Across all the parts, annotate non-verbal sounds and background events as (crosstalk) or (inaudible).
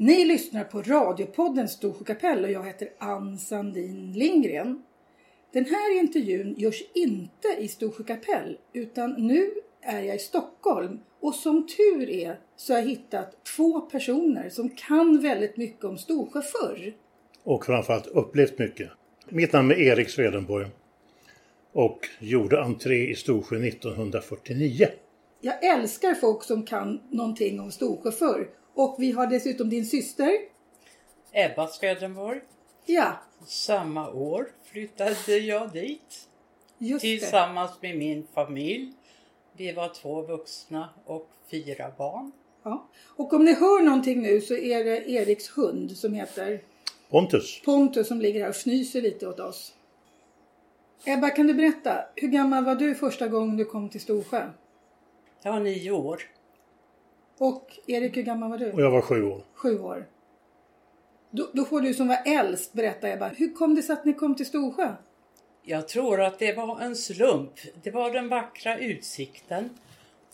Ni lyssnar på radiopodden Storsjö kapell och jag heter Ann Sandin Lindgren. Den här intervjun görs inte i Storsjö kapell utan nu är jag i Stockholm och som tur är så har jag hittat två personer som kan väldigt mycket om Storsjö förr. Och framförallt upplevt mycket. Mitt namn är Erik Swedenborg och gjorde entré i Storsjö 1949. Jag älskar folk som kan någonting om Storsjö förr. Och vi har dessutom din syster. Ebba Swedenborg. Ja, Samma år flyttade jag dit just det. tillsammans med min familj. Vi var två vuxna och fyra barn. Ja. Och om ni hör någonting nu så är det Eriks hund som heter Pontus, Pontus som ligger här och fnyser lite åt oss. Ebba, kan du berätta, hur gammal var du första gången du kom till Storsjö? Jag var nio år. Och Erik, hur gammal var du? och jag var sju år. Sju år. Då, då får du som var äldst berätta Ebba, hur kom det sig att ni kom till Storsjö? Jag tror att det var en slump. Det var den vackra utsikten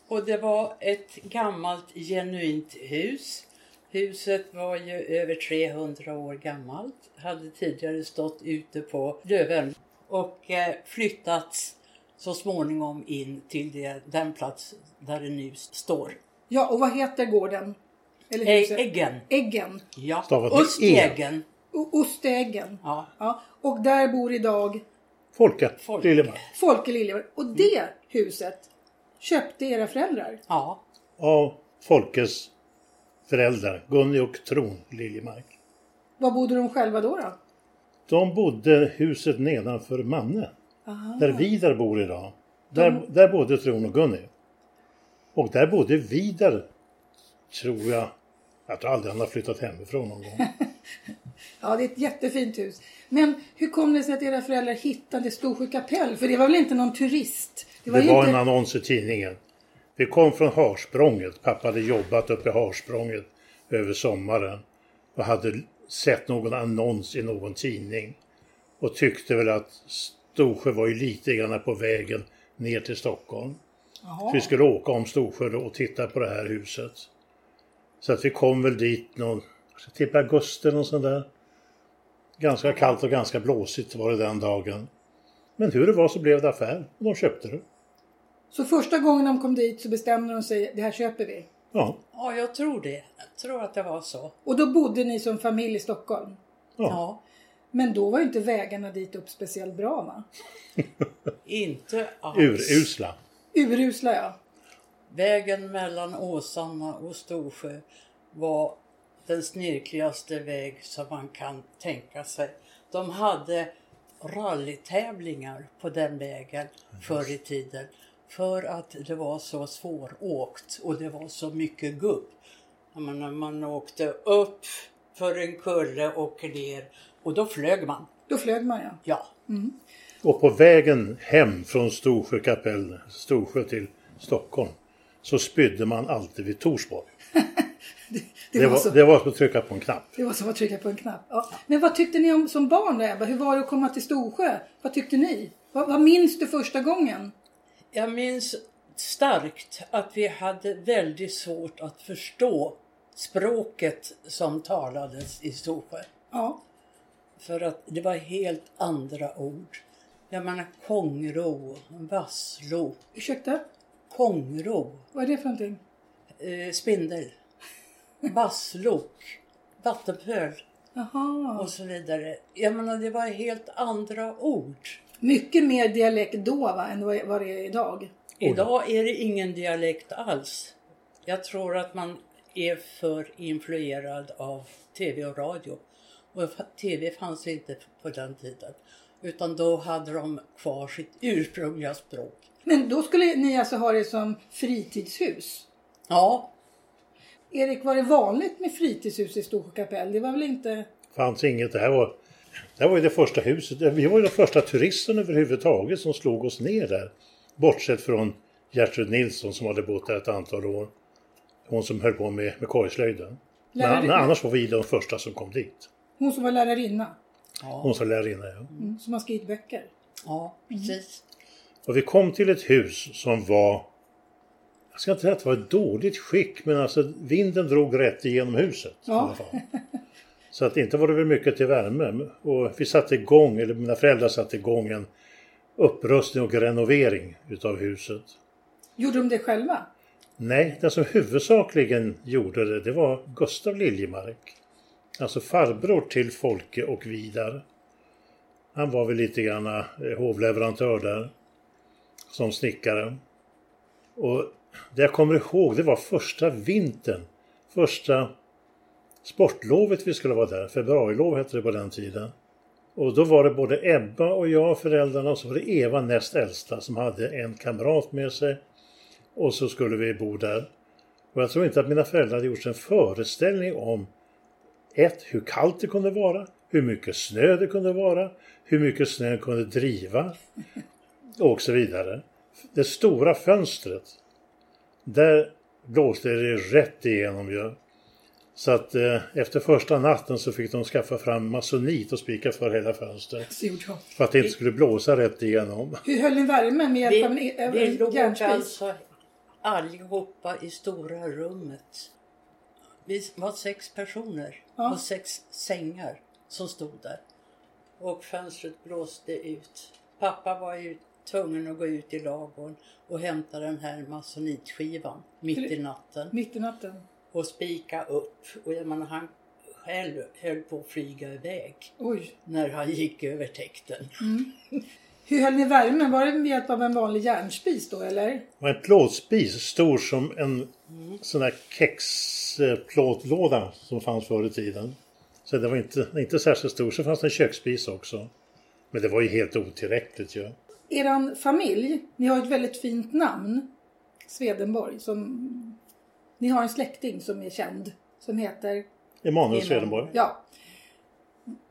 och det var ett gammalt genuint hus. Huset var ju över 300 år gammalt, hade tidigare stått ute på Lövön och eh, flyttats så småningom in till det, den plats där det nu står. Ja, och vad heter gården? Eller Ä- huset? Äggen. Äggen. Ja. Stavat med E. Ostjägen. O- Ostäggen. Ja. Ja, och där bor idag Folke, Folke. Liljemark. Folke Liljemark. Och det huset köpte era föräldrar. ja. Av Folkes föräldrar, Gunni och Tron Liljemark. Var bodde de själva då? då? De bodde huset nedanför Manne. Aha. Där Vidar bor idag. Där, där bodde Tron och Gunni. Och där bodde Vidar, tror jag. Jag tror aldrig han har flyttat hemifrån någon gång. (laughs) Ja, det är ett jättefint hus. Men hur kom det sig att era föräldrar hittade Storsjö kapell? För det var väl inte någon turist? Det ju var inte... en annons i tidningen. Vi kom från Harsprånget. Pappa hade jobbat uppe i Harsprånget över sommaren. Och hade sett någon annons i någon tidning. Och tyckte väl att Storsjö var ju lite grann på vägen ner till Stockholm. Jaha. Så vi skulle åka om Storsjö då och titta på det här huset. Så att vi kom väl dit någon, typ augusti eller sånt där. Ganska kallt och ganska blåsigt var det den dagen. Men hur det var så blev det affär och de köpte det. Så första gången de kom dit så bestämde de sig, det här köper vi. Ja, ja, jag tror det. Jag tror att det var så. Och då bodde ni som familj i Stockholm. ja. Ja. Men då var ju inte vägarna dit upp speciellt bra va? (laughs) Inte alls. urusla. Urusla ja. Vägen mellan Åsarna och Storsjö var den snirkligaste väg som man kan tänka sig. De hade rallytävlingar på den vägen förr i tiden för att det var så svåråkt och det var så mycket gupp. Menar, man åkte upp för en kulle och ner och då flög man. Då flög man ja. Ja, Och på vägen hem från Storsjö kapell, Storsjö till Stockholm, så spydde man alltid vid Torsborg. (laughs) Det, Det var, var, så, det var som att trycka på en knapp. det var som att trycka på en knapp. Ja. Men vad tyckte ni om som barn då Ebba? Hur var det att komma till Storsjö? Vad tyckte ni? Vad, vad minns du första gången? Jag minns starkt att vi hade väldigt svårt att förstå språket som talades i Storsjö. Ja. För att det var helt andra ord. Jag menar konro, vasslo, Ursäkta? konro, Vad är det för någonting? eh, spindel, vasslok, vattenpöl Jaha. och så vidare. Jag menar det var helt andra ord. Mycket mer dialekt då va, än vad vad det är idag. Idag är det ingen dialekt alls. Jag tror att man är för influerad av tv och radio. Och tv fanns inte på den tiden. Utan då hade de kvar sitt ursprungliga språk. Men då skulle ni alltså ha det som fritidshus? Ja, Erik, var det vanligt med fritidshus i Storsjö kapell? Det var väl inte... fanns inget. Det här var, det här var ju det första huset. Vi var ju de första turisterna överhuvudtaget som slog oss ner där. Bortsett från Gertrud Nilsson som hade bott där ett antal år. Hon som höll på med, med korgslöjden. Men, men annars var vi de första som kom dit. Hon som var lärarinna, Hon som lärarinna, ja. mm, som har skrivit böcker. ja precis. Och vi kom till ett hus som var Jag ska inte säga att det var ett dåligt skick men alltså vinden drog rätt igenom huset. i Ja. alla fall. Så att inte var det väl mycket till värme. Och vi satte igång, eller mina föräldrar satte igång en upprustning och renovering utav huset. Gjorde de det själva? Nej, den som huvudsakligen gjorde det, det var Gustav Liljemark. Alltså farbror till Folke och Vidar. Han var väl lite grann eh, hovleverantör där. Som snickare. Och det jag kommer ihåg, det var första vintern. Första sportlovet vi skulle vara där. Februarilov hette det på den tiden. Och då var det både Ebba och jag, föräldrarna, och så var det Eva näst äldsta som hade en kamrat med sig. Och så skulle vi bo där. Och jag tror inte att mina föräldrar hade gjort sig en föreställning om ett, hur kallt det kunde vara, hur mycket snö det kunde vara, hur mycket snö kunde driva och så vidare. Det stora fönstret, där blåste det rätt igenom ju. Så att eh, efter första natten så fick de skaffa fram masonit och spika för hela fönstret. För att det inte skulle blåsa rätt igenom. Hur höll ni värmen med hjälp av en, Vi, av vi låg järnspis? alltså allihopa i stora rummet. Vi var sex personer Ja. och sex sängar som stod där. Och fönstret blåste ut. Pappa var ju tvungen att gå ut i ladugården och hämta den här masonitskivan mitt i natten Mitt i natten. och spika upp. Och jag menar, han själv höll på att flyga iväg Oj. när han gick över täkten. (laughs) Hur höll ni värmen? Var det med hjälp av en vanlig järnspis då eller? Och en plåtspis stor som en sån där kexplåtlåda som fanns förr i tiden. Så det var inte, inte särskilt stor. Så fanns det en köksspis också. Men det var ju helt otillräckligt ju. Eran familj, ni har ett väldigt fint namn. Swedenborg. Som, ni har en släkting som är känd. Som heter, Emanuel. Swedenborg. ja.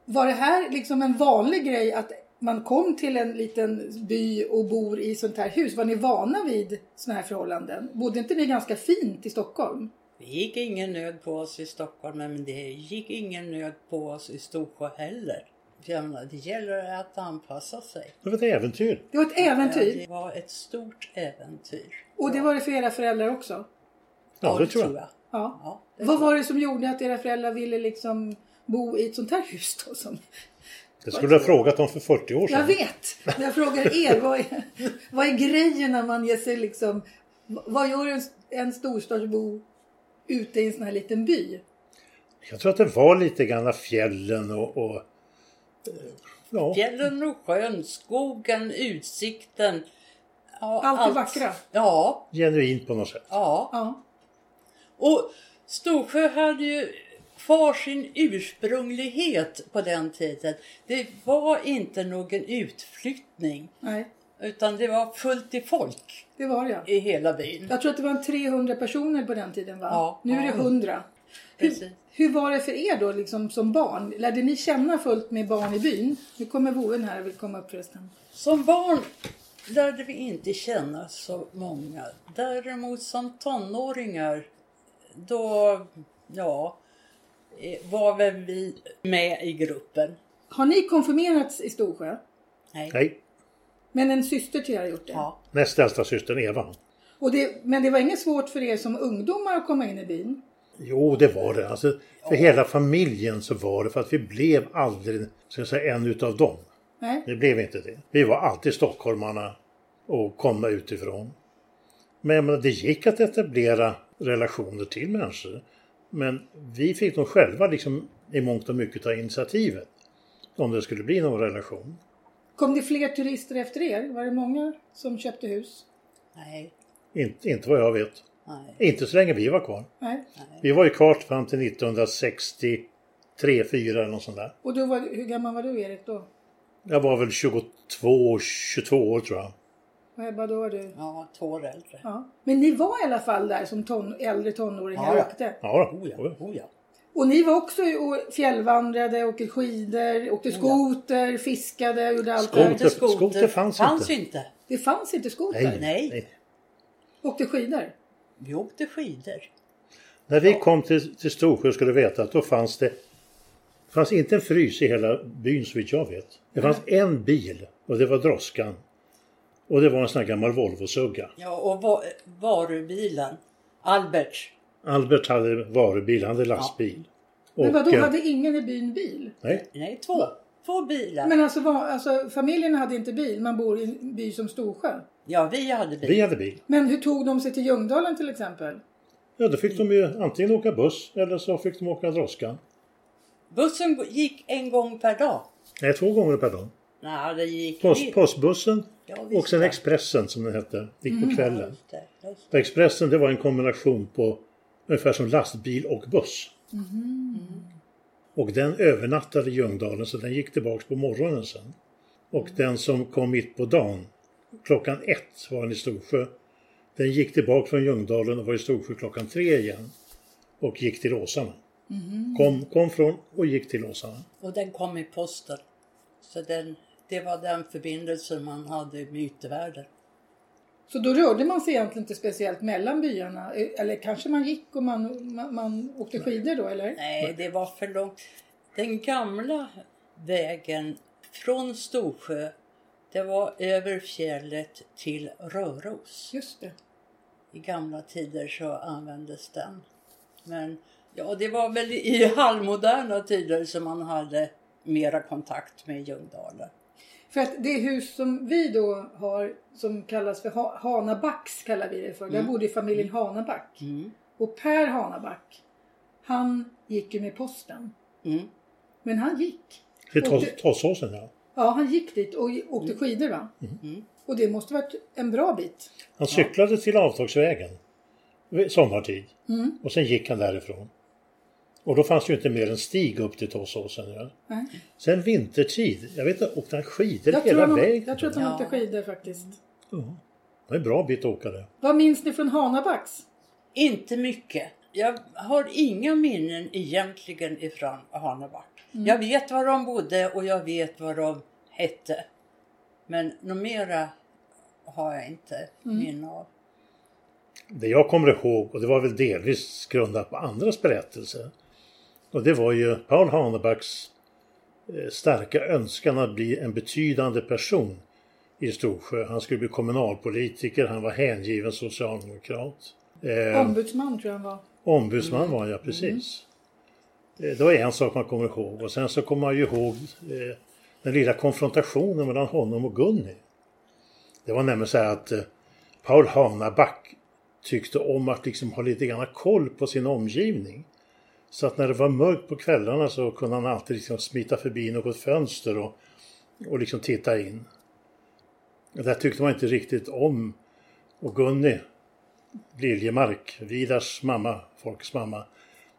Var det här liksom en vanlig grej att man kom till en liten by och bor i sånt här hus? Var ni vana vid såna här förhållanden? Bodde inte ni ganska fint i Stockholm? Det gick ingen nöd på oss i Stockholm men det gick ingen nöd på oss i Storsjö heller. För jag menar, det gäller att anpassa sig. Det var ett äventyr. Det var ett äventyr. Det var ett stort äventyr. Och det var det för era föräldrar också? Ja, det tror jag. Ja. Ja, det Vad var det som gjorde att era föräldrar ville liksom bo i ett sånt här hus då? Som... Det skulle du ha frågat dem för 40 år sedan. Jag vet! Jag frågar er, vad är, vad är grejen när man ger sig liksom... Vad gör en, en storstadsbo ute i en sån här liten by? Jag tror att det var lite grann fjällen och... och eh, ja, Fjällen och sjön, skogen, utsikten. Ja, Allt det vackra. Ja, genuint på något sätt. ja. Ja. Och Storsjö hade ju kvar sin ursprunglighet på den tiden. Det var inte någon utflyttning Nej, utan det var fullt i folk det var det ja. i hela byn. Jag tror att det var en 300 personer på den tiden va? Ja. Nu är det Ja. 100. Hur, Precis. hur var det för er då liksom som barn? Lärde ni känna fullt med barn i byn? Nu kommer boen här och vill komma upp förresten. Som barn lärde vi inte känna så många. Däremot som tonåringar, då, ja, var väl vi med i gruppen. Har ni konfirmerats i Storsjö? Nej. Nej, Men en syster till er har gjort det? Ja. näst äldsta systern Eva. Och det, men det var inget svårt för er som ungdomar att komma in i byn? Jo, det var det. Alltså, för hela familjen så var det för att vi blev aldrig ska jag säga, en utav dem. Nej? Det blev inte det. Vi var alltid stockholmarna och komma utifrån. Men menar, det gick att etablera relationer till människor. Men vi fick nog själva liksom i mångt och mycket ta initiativet. Om det skulle bli någon relation. Kom det fler turister efter er? Var det många som köpte hus? Nej. Inte, inte vad jag vet. Nej. Inte så länge vi var kvar. Nej? Vi var ju kvar fram till 1963, 4 eller något sånt där. Och då var, hur gammal var du Erik då? Jag var väl 22, 22 år tror jag. Och Ebba, då var du? Ja, två år äldre. Ja. Men ni var i alla fall där som ton, äldre tonåringar Ja, och ja. åkte? Ja, Oh ja, oh ja. Och ni var också och fjällvandrade, åkte skidor, åkte skoter, fiskade, gjorde allt det Skoter. här. Skoter, skoter fanns fanns inte. inte. Det fanns inte skoter? Nej, Nej. nej. Åkte skidor? Vi åkte skidor. När vi kom till, till Storsjö skulle du veta att då fanns det det fanns inte en frys i hela byn så vitt jag vet. Det fanns en bil och det var droskan. Och det var en sån här gammal Volvo-sugga. Ja, och va- varubilen. Alberts. Albert hade varubil, han hade lastbil. Men vadå, eh, hade ingen i byn bil? Nej, Nej, två. Två bilar. Men alltså, var, alltså familjen hade inte bil, man bor i en by som Storsjö. Ja, vi hade bil. vi hade bil. Men hur tog de sig till Ljungdalen till exempel? Ja, då fick de ju antingen åka buss eller så fick de åka droska. Bussen gick en gång per dag. Nej, två gånger per dag. Nej, det gick... Post, postbussen Ja, och sen. Expressen som den hette. gick Mm. på kvällen. Just det, just det. Och Expressen det var en kombination på ungefär som lastbil och buss. Och den övernattade i Ljungdalen så den gick tillbaks på morgonen sen. Och den som kom mitt på dagen, klockan ett var den i Storsjö. Den gick tillbaka från Ljungdalen och var i Storsjö klockan tre igen. Och gick till Åsarna. Kom, kom från och gick till Åsarna. Och den kom i posten. Så den, det var den förbindelsen man hade med yttervärlden. Så då rörde man sig egentligen inte speciellt mellan byarna? Eh, Eller kanske man gick och man, man, man åkte skidor då eller? Nej, det var för långt. Den gamla vägen från Storsjö, det var över fjället till Röros. Just det. I gamla tider så användes den. Men ja, det var väl i (laughs) halvmoderna tider som man hade mera kontakt med Ljungdalen. För att det hus som vi då har som kallas för ha Hanabacks kallar vi det för. Där bodde familjen Hanaback. Mm. Och Per Hanaback, han gick ju med posten. Mm. Men han gick. Till Och Tos- det- Tåssåsen ja. Ja, han gick dit och åkte skidor va? Mm. Och det måste varit en bra bit. Han cyklade till avtagsvägen sommartid. Mm. Och sen gick han därifrån. Och då fanns det ju inte mer än stig upp till Tåssåsen. Ja. Nej. Sen vintertid, jag vet inte, åkte han skidor Jag, hela han, vägen? jag tror att han Ja. åkte skidor faktiskt. Ja. Det var en bra bit att åka det. Vad minns ni från Hanabacks? Inte mycket. Jag har inga minnen egentligen ifrån Haneback. Jag vet var de bodde och jag vet vad de hette. Men något mera har jag inte minne av. Det jag kommer ihåg, och det var väl delvis grundat på andras berättelser. Och det var ju Paul Hanebacks eh, starka önskan att bli en betydande person i Storsjö. Han skulle bli kommunalpolitiker, han var hängiven socialdemokrat. Eh, Ombudsman tror jag han var. Ombudsman var jag precis. Eh, Det var en sak man kommer ihåg och sen så kommer man ju ihåg den lilla konfrontationen mellan honom och Gunni. Det var nämligen så här att Paul Hanaback tyckte om att liksom ha lite grann koll på sin omgivning. Så att när det var mörkt på kvällarna så kunde han alltid liksom smita förbi något fönster och, och liksom titta in. Det där tyckte man inte riktigt om. Och Gunni, Liljemark, Vidars mamma, Folkets mamma,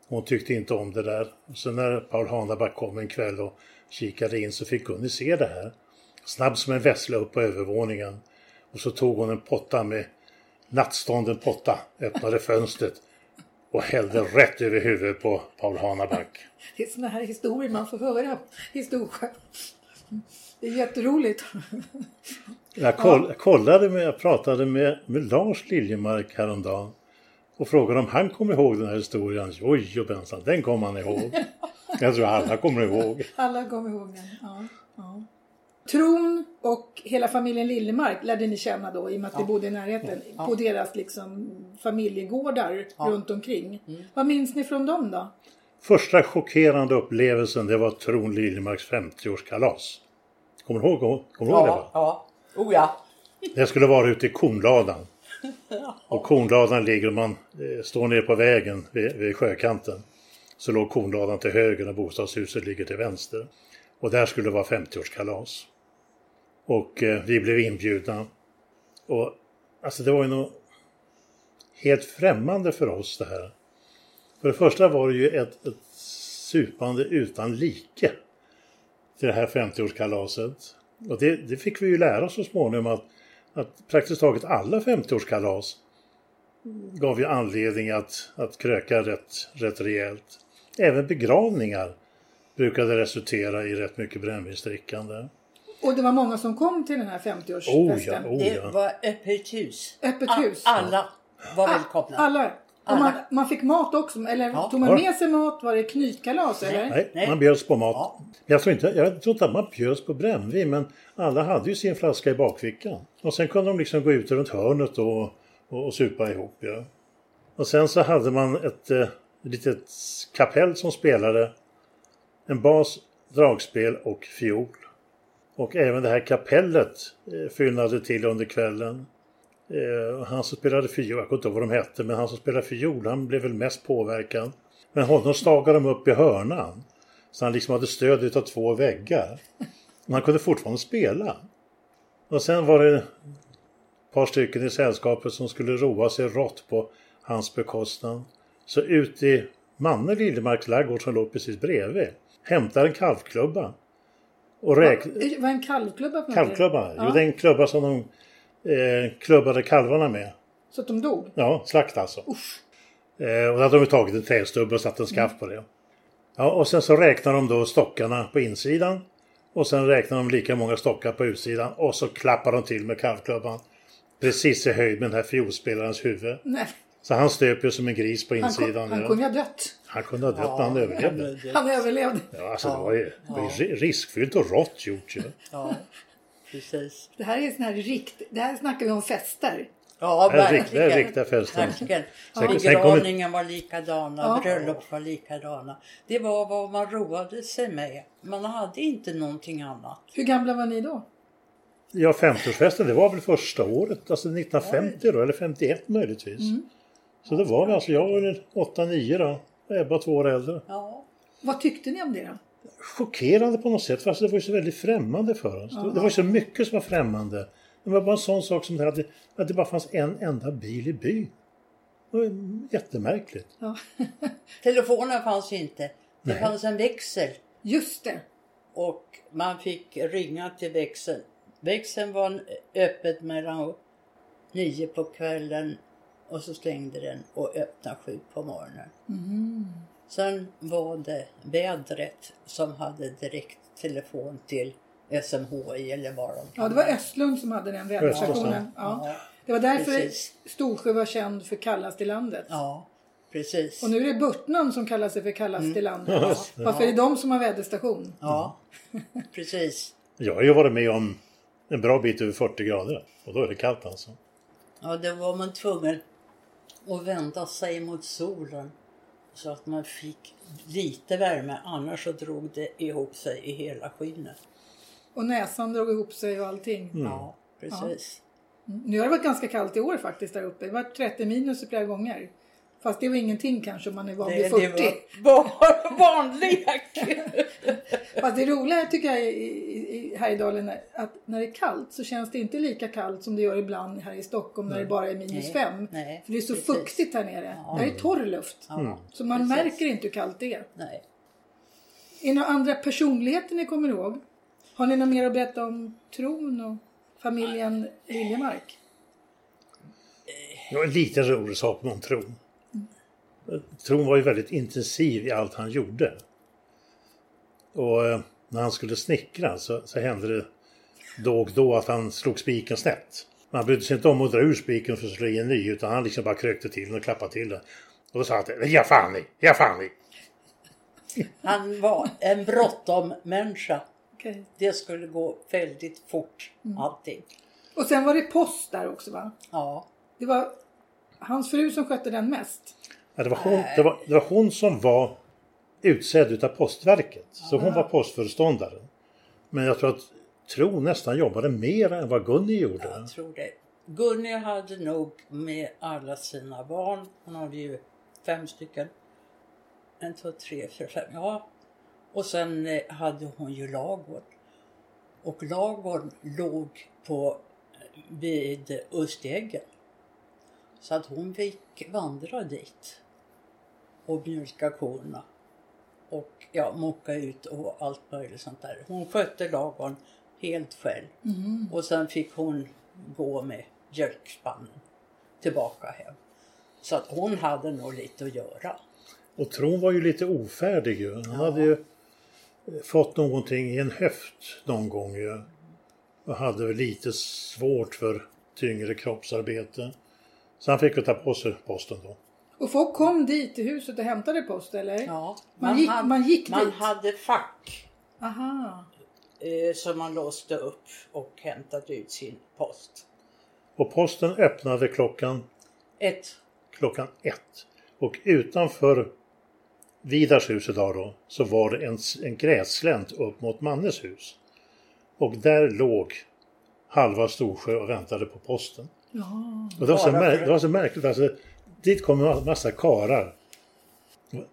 hon tyckte inte om det där. Så när Paul Hanaback kom en kväll och kikade in så fick Gunni se det här. Snabb som en vessla upp på övervåningen. Och så tog hon en potta med nattstånden potta, öppnade fönstret och hällde rätt över huvudet på Paul Hanaback. Det är såna här historier man får höra i Storsjö. Det är jätteroligt. Jag, koll, jag kollade med, jag pratade med, med Lars Liljemark häromdagen och frågade om han kommer ihåg den här historien. Oj, och bensan, den kommer han ihåg. (laughs) Jag tror alla kommer ihåg. Alla kommer ihåg den. Ja, ja. Tron och hela familjen Liljemark lärde ni känna då i och med att ni bodde i närheten. På deras liksom familjegårdar runt omkring. Vad minns ni från dem då? Första chockerande upplevelsen det var Tron Liljemarks 50-årskalas. Kommer du ihåg, kommer du ihåg det? Va? ja. Oh ja. Det skulle vara ute i kornladan. (laughs) Och kornladan ligger, man eh, står ner på vägen vid, vid sjökanten. Så låg kornladan till höger och bostadshuset ligger till vänster. Och där skulle det vara 50-årskalas. Och eh, vi blev inbjudna. Och alltså det var ju något helt främmande för oss det här. För det första var det ju ett, ett supande utan like till det här 50-årskalaset. Och det, det fick vi ju lära oss så småningom att, att praktiskt taget alla 50-årskalas gav ju anledning att, att kröka rätt, rätt rejält. Även begravningar brukade resultera i rätt mycket brännvinsdrickande. Och det var många som kom till den här 50-årsfesten. Oh ja, oh Det ja. var öppet hus. Öppet A- hus. Alla var välkomna. Alla. Och man, Alla. man fick mat också, eller Ja. tog man med sig mat? Var det knytkalas eller? Nej, Nej. man bjöds på mat. Ja. Jag, tror inte, jag tror inte att man bjöds på brännvin men alla hade ju sin flaska i bakfickan. Och sen kunde de liksom gå ut runt hörnet och, och, och supa ihop. Ja. Och sen så hade man ett eh, litet kapell som spelade en bas, dragspel och fiol. Och även det här kapellet eh, fyllnade till under kvällen. Eh, han som spelade fiol, jag kommer inte ihåg vad de hette, men han som spelade fiol han blev väl mest påverkad. Men honom stagade de upp i hörnan. Så han liksom hade stöd utav två väggar. Men han kunde fortfarande spela. Och sen var det ett par stycken i sällskapet som skulle roa sig rått på hans bekostnad. Så ut i Manne Liljemarks ladugård som låg precis bredvid hämtade en kalvklubba. Och räk... Det var en kalvklubba Kalvklubba? Ja. Jo, det är en klubba som de eh, klubbade kalvarna med. Så att de dog? Ja, slakt alltså. Eh, och då hade de tagit en trästubbe och satt en skaft på det. Ja, och sen så räknar de då stockarna på insidan. Och sen räknar de lika många stockar på utsidan. Och så klappar de till med kalvklubban. Precis i höjd med den här fiolspelarens huvud. Nej, Så han stöp ju som en gris på han, insidan. kun, han ja. kunde ha dött. han kunde ha dött men han överlevde. Han överlevde. Ja, alltså det var ju, det var ju ri- riskfyllt och rått gjort ju. Ja, precis. Det här är sån här rikt... Det här snackar vi om fester. Ja, Det här är rikt- det är verkligen. riktiga fester. Verkligen. Sen- Begravningen var likadana, Ja. bröllop var likadana. Det var vad man roade sig med. Man hade inte någonting annat. Hur gamla var ni då? Ja, 50-årsfesten det var väl första året, alltså 1950 då, eller 51 möjligtvis. Så det var vi alltså, jag var väl 8-9 då, och Ebba två år äldre. Ja, Vad tyckte ni om det då? Chockerande på något sätt, fast det var ju så väldigt främmande för oss. Det var ju så mycket som var främmande. Det var bara en sån sak som det hade, att det bara fanns en enda bil i byn. Det var jättemärkligt. Ja. (laughs) telefonen fanns inte. Det Nej. fanns en växel Just det. och man fick ringa till växeln. Växeln var öppet mellan nio på kvällen och så stängde den och öppnade sju på morgonen. Sen var det vädret som hade direkt telefon till SMHI eller vad de Ja, det var Östlund som hade den väderstationen. Ja. Ja, Det var därför Precis. Storsjö var känd för kallast i landet. ja, precis. Och nu är det Burtnan som kallar sig för kallast i landet. Ja. Varför är det de som har väderstation? Ja, precis. Jag har ju varit med om en bra bit över 40 grader och då är det kallt alltså. Ja, då var man tvungen att vända sig mot solen så att man fick lite värme. Annars så drog det ihop sig i hela skinnet. Och näsan drog ihop sig och allting. Ja, precis. Nu har det varit ganska kallt i år faktiskt där uppe. Det var 30 minus flera gånger. Fast det var ingenting kanske om man är van vid Det, 40. det var bara (laughs) vanlek. Fast det roliga tycker jag i, i, i Härjedalen är att när det är kallt så känns det inte lika kallt som det gör ibland här i Stockholm när det bara är minus Nej, fem. nej, För det är så precis. fuktigt här nere. Det här är torr luft. Ja, Så man precis. märker inte hur kallt det är. Nej. Är det några andra personligheter ni kommer ihåg? Har ni något mer att berätta om tron och familjen Liljemark? Det var en liten rolig sak om tron. Tron var ju väldigt intensiv i allt han gjorde. Och eh, när han skulle snickra så, så hände det då och då att han slog spiken snett. Men han brydde sig inte om att dra ur spiken för att slå i en ny utan han liksom bara krökte till den och klappade till den. Och då sa han att ja fan i, ja fan i. Han var en bråttom människa. Okej. Det skulle gå väldigt fort allting. Och sen var det post där också va? Ja, Det var hans fru som skötte den mest. Ja, det, var hon, det, var, det var hon som var utsedd utav postverket. Så hon var postföreståndaren. Men jag tror att Tro nästan jobbade mer än vad Gunni gjorde. jag tror det. Gunni hade nog med alla sina barn, hon hade ju fem stycken. En, två, tre, fyra, fem, ja. Och sen eh, hade hon ju lagård. Och lagården låg på, eh, vid Östegen. Så att hon fick vandra dit. Och mjölka korna. Och ja, mocka ut och allt möjligt sånt där. Hon skötte lagården helt själv. Och sen fick hon gå med mjölkspannen tillbaka hem. Så att hon hade nog lite att göra. Och Tron var ju lite ofärdig ju. Han hade ju fått någonting i en höft någon gång ju. Och hade väl lite svårt för tyngre kroppsarbete. Så han fick ju ta på sig posten då. Och folk kom dit till huset och hämtade post eller? Ja, Man gick- hade, man gick man dit. hade fack Aha. eh, som man låste upp och hämtade ut sin post. Och posten öppnade klockan, Ett. klockan ett. Och utanför Vidars hus idag då, så var det en, en grässlänt upp mot Mannes hus. Och där låg halva Storsjö och väntade på posten. Ja. Och det, var så mär, det var så märkligt. Alltså, dit kom en massa karar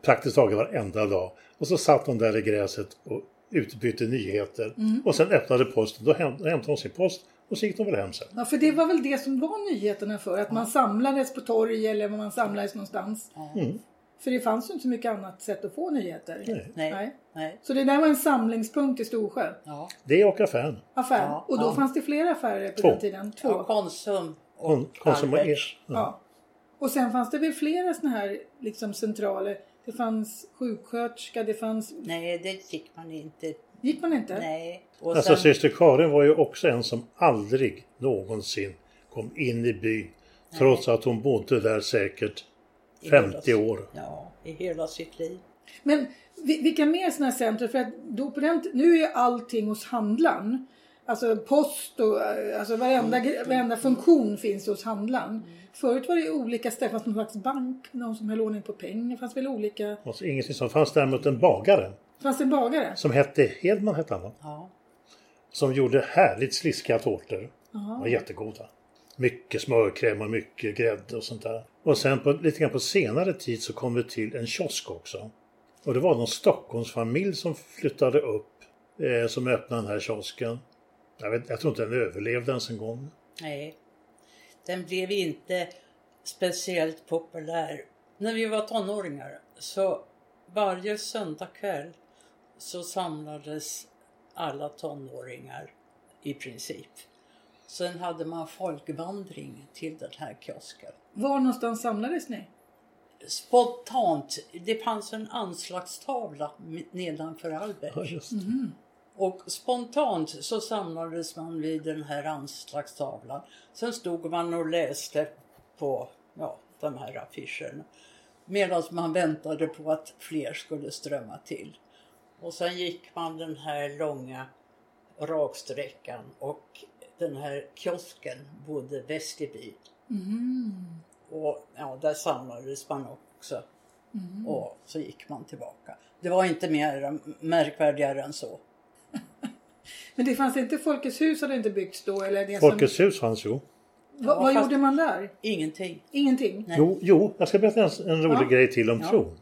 praktiskt taget varenda dag. Och så satt de där i gräset och utbytte nyheter. Och sen öppnade posten. Då häm- då hämtade de sin post och så gick de väl hem sen. ja, för det var väl det som var nyheterna för att man samlades på torg eller man samlades någonstans. Mm. För det fanns ju inte så mycket annat sätt att få nyheter. Nej. Nej. Nej. Nej. Så det där var en samlingspunkt i Storsjö. Ja. Det och affären. Affär. Ja, och då ja. fanns det flera affärer på Två. den tiden. Två. ja, Konsum och Kon- Konsum och. Ers. Ja. Och sen fanns det väl flera såna här liksom centraler. Det fanns sjuksköterska, det fanns... Nej, det gick man inte. Gick man inte? Nej. Och Alltså sen, syster Karin var ju också en som aldrig någonsin kom in i byn. Trots att hon bodde där säkert i 50 hela- år. Ja, i hela sitt liv. Men vi- vilka mer sådana här centra? För att då på den, nu är ju allting hos handlaren. Alltså post och eh, alltså varenda, varenda funktion finns hos handlaren. Förut var det ju olika ställen, fanns någon slags bank, någon som höll ordning på pengar. Det fanns väl olika... Alltså, ingenting som fanns däremot en bagare Fanns det en bagare? som hette Hedman hette han va? Ja. Som gjorde härligt sliskiga tårtor. Jaha. var jättegoda. Mycket smörkräm och mycket grädde och sånt där. Och sen på, lite grann på senare tid så kom det till en kiosk också. Och det var någon Stockholmsfamilj som flyttade upp eh, som öppnade den här kiosken. Jag, vet, jag tror inte den överlevde ens en gång. Nej. Den blev inte speciellt populär. När vi var tonåringar så varje söndagkväll så samlades alla tonåringar i princip. Sen hade man folkvandring till den här kiosken. Var någonstans samlades ni? Spontant, det fanns en anslagstavla nedanför Albert. Ja. Och spontant så samlades man vid den här anslagstavlan. Sen stod man och läste på ja, de här affischerna. Medan man väntade på att fler skulle strömma till. Och sen gick man den här långa raksträckan och den här kiosken bodde väst i byn. Och ja, där samlades man också. Och så gick man tillbaka. Det var inte mer märkvärdigare än så. Men det fanns inte Folkets hus hade inte byggts då? Eller det Folkets hus fanns ju. som, vad fast- gjorde man där? Ingenting. Ingenting? Nej. Jo, jo, jag ska berätta en, en rolig Ja. grej till om Ja. tron.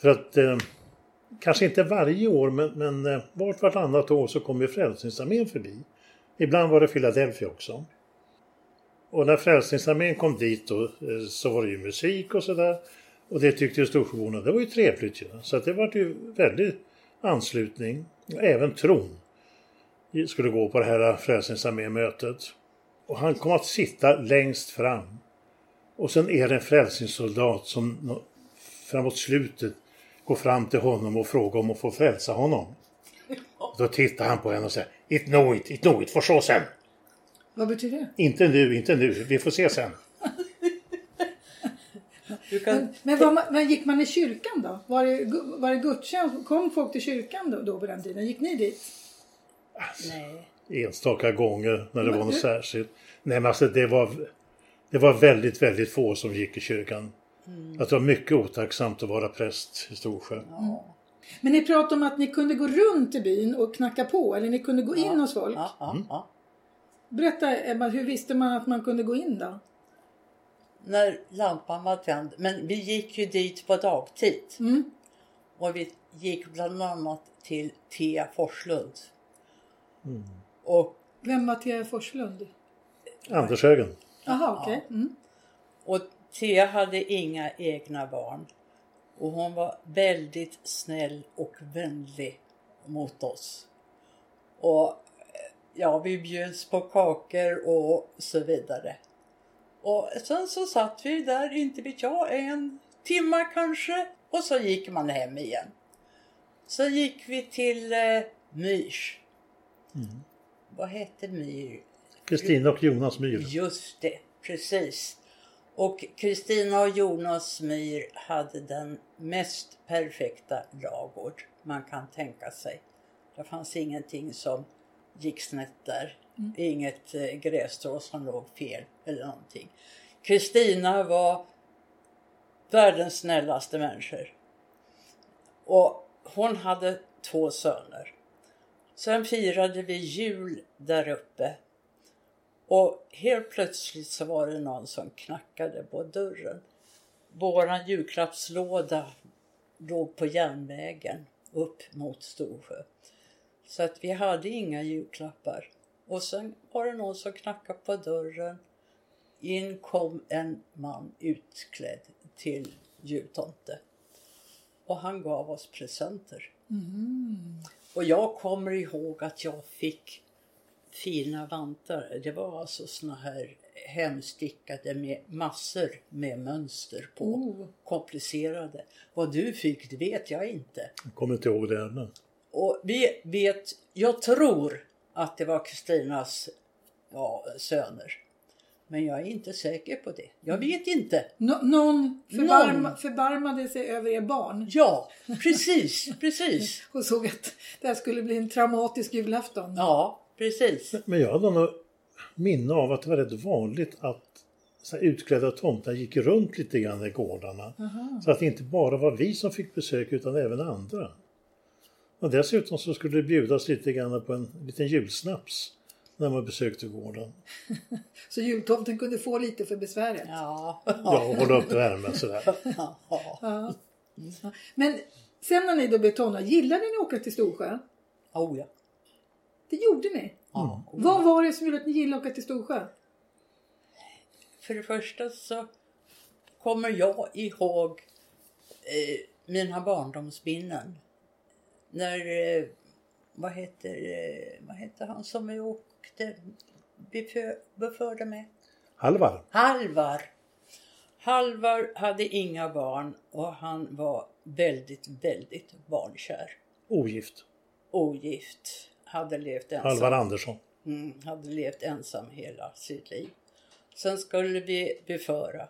För att eh, kanske inte varje år men, men eh, vart vartannat år så kom ju Frälsningsarmén förbi. Ibland var det Philadelphia också. Och när Frälsningsarmén kom dit då, eh, så var det ju musik och sådär. Och det tyckte ju Storsjöborna, det var ju trevligt ju. Så att det var ju väldigt anslutning. Och även tron skulle gå på det här Frälsningsarmén-mötet. Och han kom att sitta längst fram. Och sen är det en frälsningssoldat som framåt slutet går fram till honom och frågar om att få frälsa honom. Då tittar han på henne och säger It know it, it know it, for så sen. Vad betyder det? Inte nu, inte nu, vi får se sen. (laughs) Du kan, Men, men, var man, men gick man i kyrkan då? Var det, var det gudstjänst? Kom folk till kyrkan då, då på den tiden? Gick ni dit? Nej. Enstaka gånger när det Men var något du- särskilt. Nej men alltså det var, det var väldigt, väldigt få som gick i kyrkan. Att det var mycket otacksamt att vara präst i Storsjö. Ja. Men ni pratade om att ni kunde gå runt i byn och knacka på eller ni kunde gå in hos folk. Ja, ja, ja. Berätta Ebba, hur visste man att man kunde gå in då? När lampan var tänd. Men vi gick ju dit på dagtid. Mm. Och vi gick bland annat till Tia Forslund. Och, Vem var Thea Forslund? Andershögen. Jaha, okej. Mm. och Tia hade inga egna barn. Och hon var väldigt snäll och vänlig mot oss. Och eh, ja, vi bjöds på kakor och så vidare. Och sen så satt vi där, inte vet jag, en timma kanske. Och så gick man hem igen. Så gick vi till eh, Myrs. Vad hette Myr? Kristina och Jonas Myhr. Just det, precis. Och Kristina och Jonas Myr hade den mest perfekta lagård man kan tänka sig. Det fanns ingenting som gick snett där. Inget eh, grässtrå som låg fel eller någonting. Kristina var världens snällaste människor. Och hon hade två söner. Sen firade vi jul där uppe. Och helt plötsligt så var det någon som knackade på dörren. Våran julklappslåda låg på järnvägen upp mot Storsjö. Så att vi hade inga julklappar. Och sen var det någon som knackade på dörren. In kom en man utklädd till jultomte. Och han gav oss presenter. Mm. Och jag kommer ihåg att jag fick fina vantar. Det var alltså såna här hemstickade med massor med mönster på. Oh. Komplicerade. Vad du fick det vet jag inte. Jag kommer inte ihåg det ännu. Och vi vet, jag tror att det var Kristinas ja, söner. Men jag är inte säker på det. Jag vet inte. Nå- någon, förbarma, Någon. förbarmade sig över er barn Ja, precis, precis. (laughs) och såg att det här skulle bli en traumatisk julafton. Ja, precis. Men jag hade nog minne av att det var rätt vanligt att så här utklädda tomtar gick runt lite grann i gårdarna. Så att det inte bara var vi som fick besök utan även andra. Och dessutom så skulle det bjudas lite grann på en liten julsnaps när man besökte gården. (laughs) Så jultomten kunde få lite för besväret. Ja. (laughs) Ja, och hålla upp värmen sådär. ja. Ja. Men sen när ni då blev tonåringar, gillade ni att åka till Storsjö? Oh, ja. Det gjorde ni. ja. Vad var det som gjorde att ni gillade att åka till Storsjö? För det första så kommer jag ihåg eh, mina barndomsminnen. När, eh, vad heter, eh, vad heter han som vi befö, beförde med? Halvar. Halvar. Halvar hade inga barn och han var väldigt, väldigt barnkär. Ogift. Ogift. Hade levt ensam. Halvar Andersson. Mm, hade levt ensam hela sitt liv. Sen skulle vi beföra.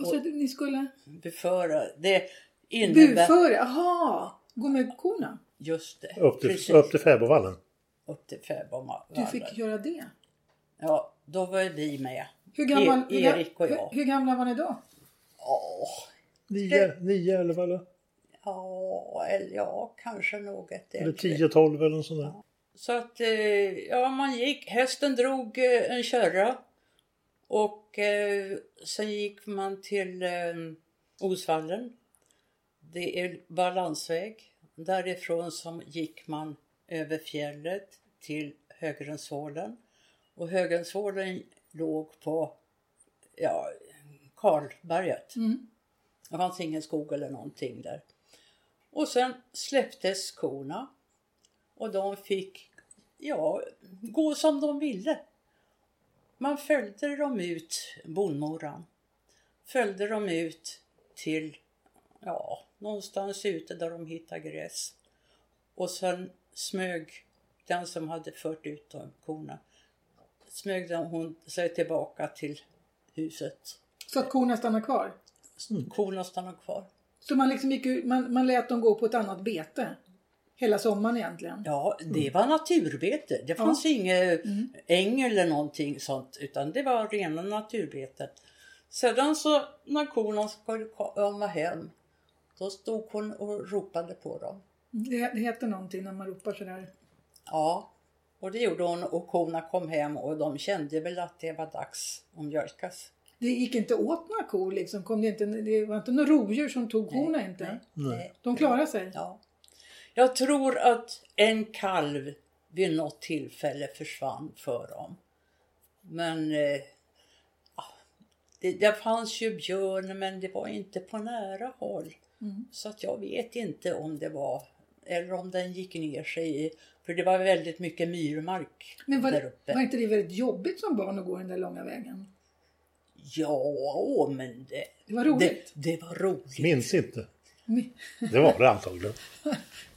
Och så ni skulle Beföra, det innebär... buföra? Jaha! Gå med korna? Just det. Upp till, precis. upp till Fäbodvallen. Upp till Fäbodvallen. Du fick göra det? Ja, då var vi med. Hur, gammal, E- Erik och jag. hur, hur gamla var ni då? Åh, Nio, nio elva eller? ja, eller ja, kanske något Eller tio, tolv eller något sånt där. Så att, eh, ja man gick, hästen drog eh, en kärra och eh, sen gick man till eh, Osvallen. Det är balansväg. Därifrån som gick man över fjället till Högrensålen. Och Högrensålen låg på ja, Karlberget. Mm. Det fanns ingen skog eller någonting där. Och sen släpptes korna. Och de fick, ja, gå som de ville. Man följde dem ut, bondmoran. Följde dem ut till, ja, någonstans ute där de hittade gräs. Och sen smög den som hade fört ut korna, smög den, hon sig tillbaka till huset. Så att korna stannade kvar? Korna stannade kvar. Så man, liksom gick man, man lät dem gå på ett annat bete? Hela sommaren egentligen? Ja, det var naturbete. Det fanns inget äng eller någonting sånt utan det var rena naturbeten. Sedan så när korna skulle komma hem då stod hon och ropade på dem. Det, det heter någonting när man ropar sådär. Ja, och det gjorde hon och korna kom hem och de kände väl att det var dags att mjölkas. Det gick inte åt några kor liksom? Kom det, inte, det var inte några rovdjur som tog korna inte? Nej. De klarade sig? Ja. Jag tror att en kalv vid något tillfälle försvann för dem. Men eh, ja, det, det fanns ju björn men det var inte på nära håll. Så att jag vet inte om det var eller om den gick ner sig i, för det var väldigt mycket myrmark Men var, där uppe. var inte det väldigt jobbigt som barn att gå den där långa vägen? Ja, men det, Det var det, roligt. det var roligt. Minns inte. Det var det antagligen. (laughs)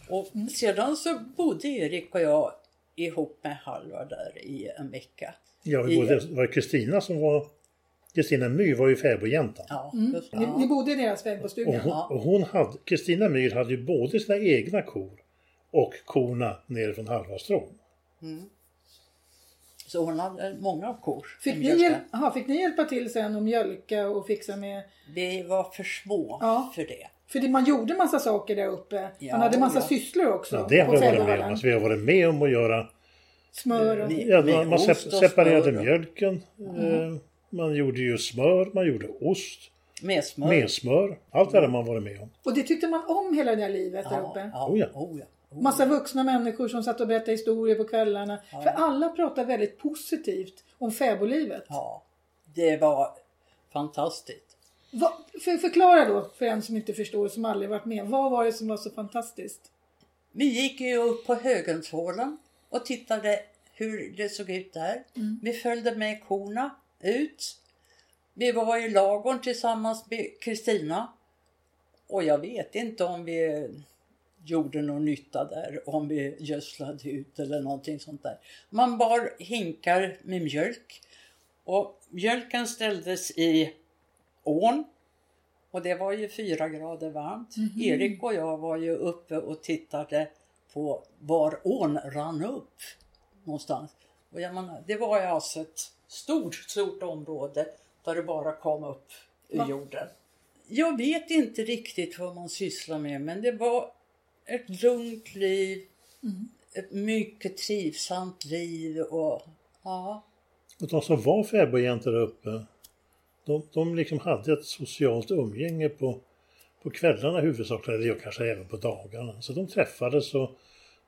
Och sedan så bodde Erik och jag ihop med Halvar där i en vecka. Ja, det var Kristina som var Kristina Myhr var ju fäbodjäntan. Ja, Mm. det. Ni, ni Ja. bodde i deras Och fäbodstuga? hon, och hon hade, Kristina Myhr hade ju både sina egna kor och korna nere från Halvarstrån. Så hon hade många kor. Fick ni, aha, fick ni hjälpa till sen och mjölka och fixa med... Vi var för små Ja. för det. För det, man gjorde massa saker där uppe. Ja, man hade massa ja. sysslor också. Ja, det har vi varit med om. Alltså, vi har varit med om att göra Smör och... Ja, man, separerade smör. mjölken. Eh, man gjorde ju smör, man gjorde ost, Med smör. med smör. Allt det där har man varit med om. Och det tyckte man om hela det här livet där ja, uppe. ja, Oh ja. oh ja. Oh Massa vuxna människor som satt och berättade historier på kvällarna. För alla pratar väldigt positivt om fäbodlivet. Ja, det var fantastiskt. Va, för, förklara då för en som inte förstår, som aldrig varit med. Vad var det som var så fantastiskt? Vi gick ju upp på Högensålen och tittade hur det såg ut där. Vi följde med korna ut. Vi var i lagorn tillsammans med Kristina. Och jag vet inte om vi gjorde någon nytta där, om vi gödslade ut eller någonting sånt där. Man bar hinkar med mjölk och mjölken ställdes i ån och det var ju fyra grader varmt. Erik och jag var ju uppe och tittade på var ån rann upp någonstans. Och jag menar, det var ju alltså ett stort, stort område där det bara kom upp ur Va? jorden. Jag vet inte riktigt vad man sysslar med men det var ett lugnt liv, ett mycket trivsamt liv och ja, Och de som var fäbodjäntor där uppe, de, de liksom hade ett socialt umgänge på, på kvällarna huvudsakligen, eller kanske även på dagarna. Så de träffades och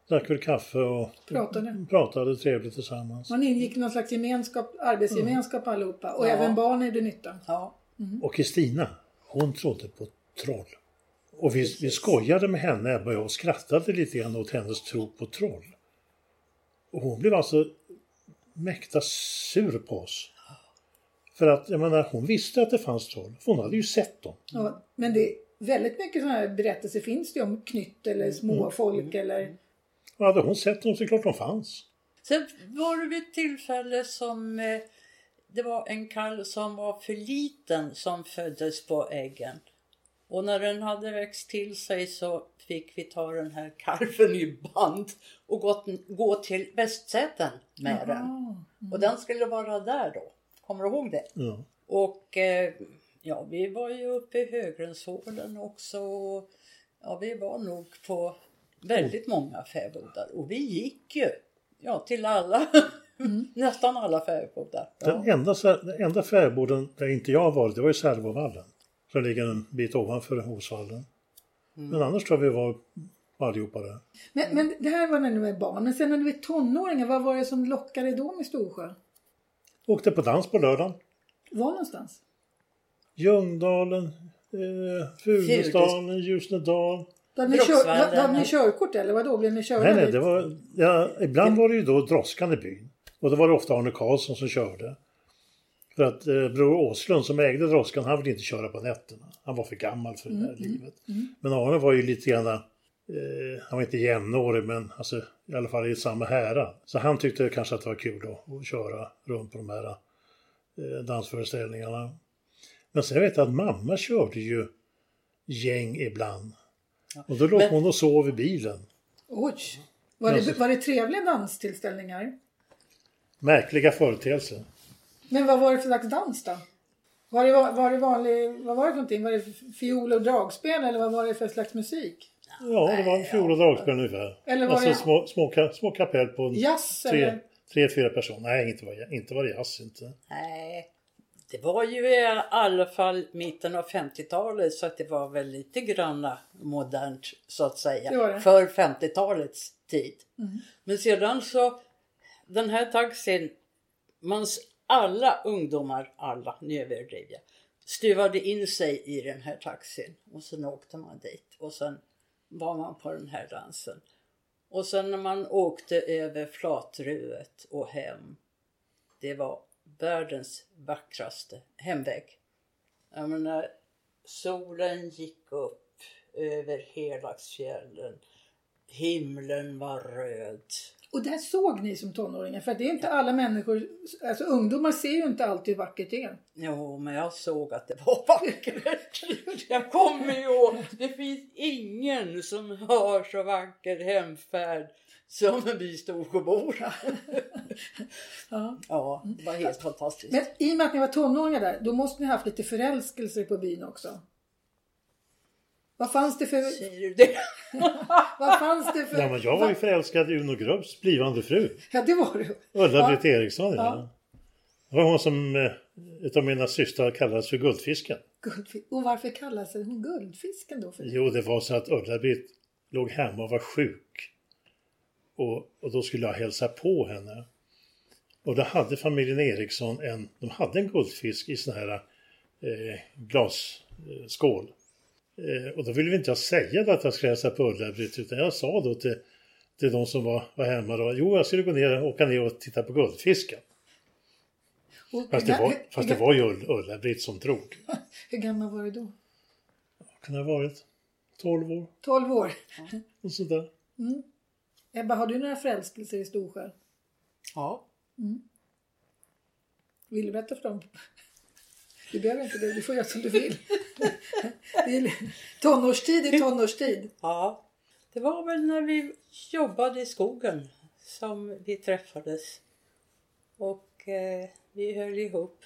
drack väl kaffe och Pratade. pratade trevligt tillsammans. Man ingick någon slags gemenskap, arbetsgemenskap allihopa. Och Ja. även barn gjorde nytta. ja, Och Kristina, hon trodde på troll. Och vi, vi skojade med henne, Ebba och jag, och skrattade lite grann åt hennes tro på troll. Och hon blev alltså mäkta sur på oss. För att, jag menar, hon visste att det fanns troll, för hon hade ju sett dem. Ja, men det är väldigt mycket sådana här berättelser finns det om knytt eller småfolk eller... Och hade hon sett dem så är det klart de fanns. Sen var det vid ett tillfälle som eh, det var en kalv som var för liten som föddes på äggen. Och när den hade växt till sig så fick vi ta den här kalven i band och gått, gå till Västsäten med den. Och den skulle vara där då. Kommer du ihåg det? Ja. Och eh, ja, vi var ju uppe i Högrensålen också. Och, ja, vi var nog på väldigt många fäbodar. Och vi gick ju ja, till alla, (laughs) nästan alla fäbodar. Ja. Den enda, den enda fäboden där inte jag varit, det var ju Särbovallen. Som ligger en bit ovanför Hosvallen. Men annars tror jag vi var allihopa där. Men, men det här var när ni var barn. Men sen när ni var tonåringar, vad var det som lockade då med Storsjö? Åkte på dans på lördagen. Var någonstans? Ljungdalen, eh, Funäsdalen, Ljusnedal. Då hade, ni kör, ni körkort eller vadå? Blev ni körda Nej, nej, det var, ja, ibland var det ju då droskan i byn. Och då var det ofta Arne Karlsson som körde. För att eh, bror Åslund som ägde droskan, han ville inte köra på nätterna. Han var för gammal för det Mm, där livet. Men Arne var ju lite grann, eh, han var inte jämnårig men alltså, i alla fall i samma härad. Så han tyckte kanske att det var kul då, att köra runt på de här eh, dansföreställningarna. Men sen vet jag att mamma körde ju gäng ibland. Och då låg Men- hon och sov i bilen. Oj! Var det, var det trevliga danstillställningar? Märkliga företeelser. Men vad var det för slags dans då? Var det, va- var det vanlig, vad var det för någonting? Var det fiol och dragspel eller vad var det för slags musik? Ja, det var fiol och dragspel ungefär. Eller var alltså det- små, små, ka- små kapell på en Jazz tre, eller? tre, fyra personer. Nej, inte var, inte var det jazz inte. Nej, det var ju i alla fall mitten av 50-talet så att det var väl lite granna modernt så att säga. Det var det. För 50-talets tid. Men sedan så, den här taxin, mans alla ungdomar, alla, nu överdriver jag, stuvade in sig i den här taxin och sen åkte man dit och sen var man på den här dansen. Och sen när man åkte över Flatruet och hem det var världens vackraste hemväg. Jag menar, solen gick upp över Helagsfjällen. Himlen var röd. Och det här såg ni som tonåringar? För det är inte alla människor, alltså ungdomar ser ju inte alltid hur vackert det är. Jo, men jag såg att det var vackert. (laughs) Jag kommer ju ihåg, det finns ingen som har så vacker hemfärd som vi Storsjöbor. (laughs) Ja. Ja, det var helt fantastiskt. Men i och med att ni var tonåringar där, då måste ni ha haft lite förälskelser på byn också. Vad fanns det för... Säger du det? (laughs) Vad fanns det för... Ja, men jag var ju förälskad i Uno Grubbs blivande fru. Ja, det var du. Ulla-Britt Eriksson, ja. Ja. Det var hon som eh, utav mina systrar kallades för Guldfisken. Guldfisk. Och varför kallas hon Guldfisken då? För det? Jo, det var så att Ulla-Britt låg hemma och var sjuk. Och, och då skulle jag hälsa på henne. Och då hade familjen Eriksson en, de hade en guldfisk i sån här eh, glasskål. Eh, och då ville vi inte jag säga att jag skulle hälsa på Ulla-Britt utan jag sa då till, till de som var, var hemma då, jo jag skulle gå ner och åka ner och titta på guldfisken. Och Fast det var, fast det var ju Ull- Ulla-Britt som drog. (laughs) hur gammal var du då? Kan det ha varit 12 år 12 år. och sådär. Ebba, har du några förälskelser i Storsjö? Ja. Vill du berätta för dem? Du behöver inte det, du får göra som du vill. Det är tonårstid är tonårstid. ja. Det var väl när vi jobbade i skogen som vi träffades. Och eh, vi höll ihop.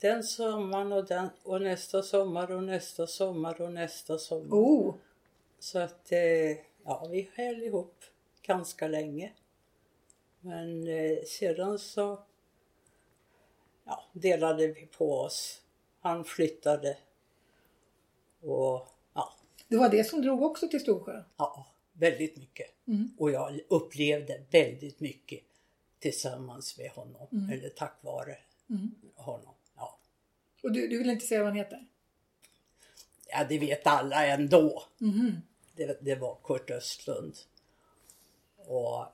Den sommaren och, den, och nästa sommar och nästa sommar och nästa sommar. Oh, Så att eh, ja, vi höll ihop ganska länge. Men eh, sedan så ja, delade vi på oss. Han flyttade. Och ja, det var det som drog också till Storsjö. ja väldigt mycket. Och jag upplevde väldigt mycket tillsammans med honom. Eller tack vare honom. Ja. Och du, du vill inte säga vad han heter? ja, det vet alla ändå. Det, det var Kurt Östlund. Och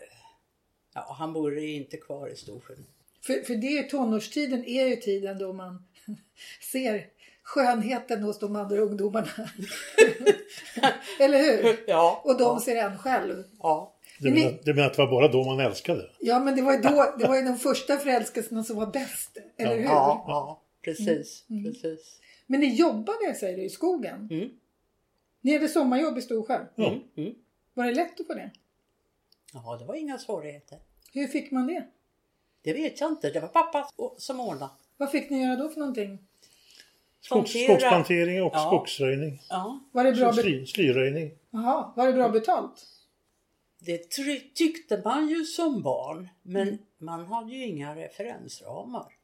ja, han bor inte kvar i Storsjö nu. För, för det är tonårstiden är ju tiden då man (laughs) ser skönheten hos de andra ungdomarna. (laughs) Eller hur? Ja. Och de ja, ser en själv. ja. Du menar, du menar att det var bara då man älskade? Ja, men det var ju då, det var ju de första förälskelserna som var bäst. Eller hur? Ja, ja, precis. precis. Men ni jobbade, säger du, i skogen? Mm. Ni hade sommarjobb i Storsjö? Mm, mm. Var det lätt att få det? Ja, det var inga svårigheter. Hur fick man det? Det vet jag inte. Det var pappa som ordnade. Vad fick ni göra då för någonting? Skogs, skogsplantering och Ja. skogsröjning. Ja, Var det bra, Sly, slyröjning. Jaha, var det bra betalt? det tyckte man ju som barn. Men man hade ju inga referensramar.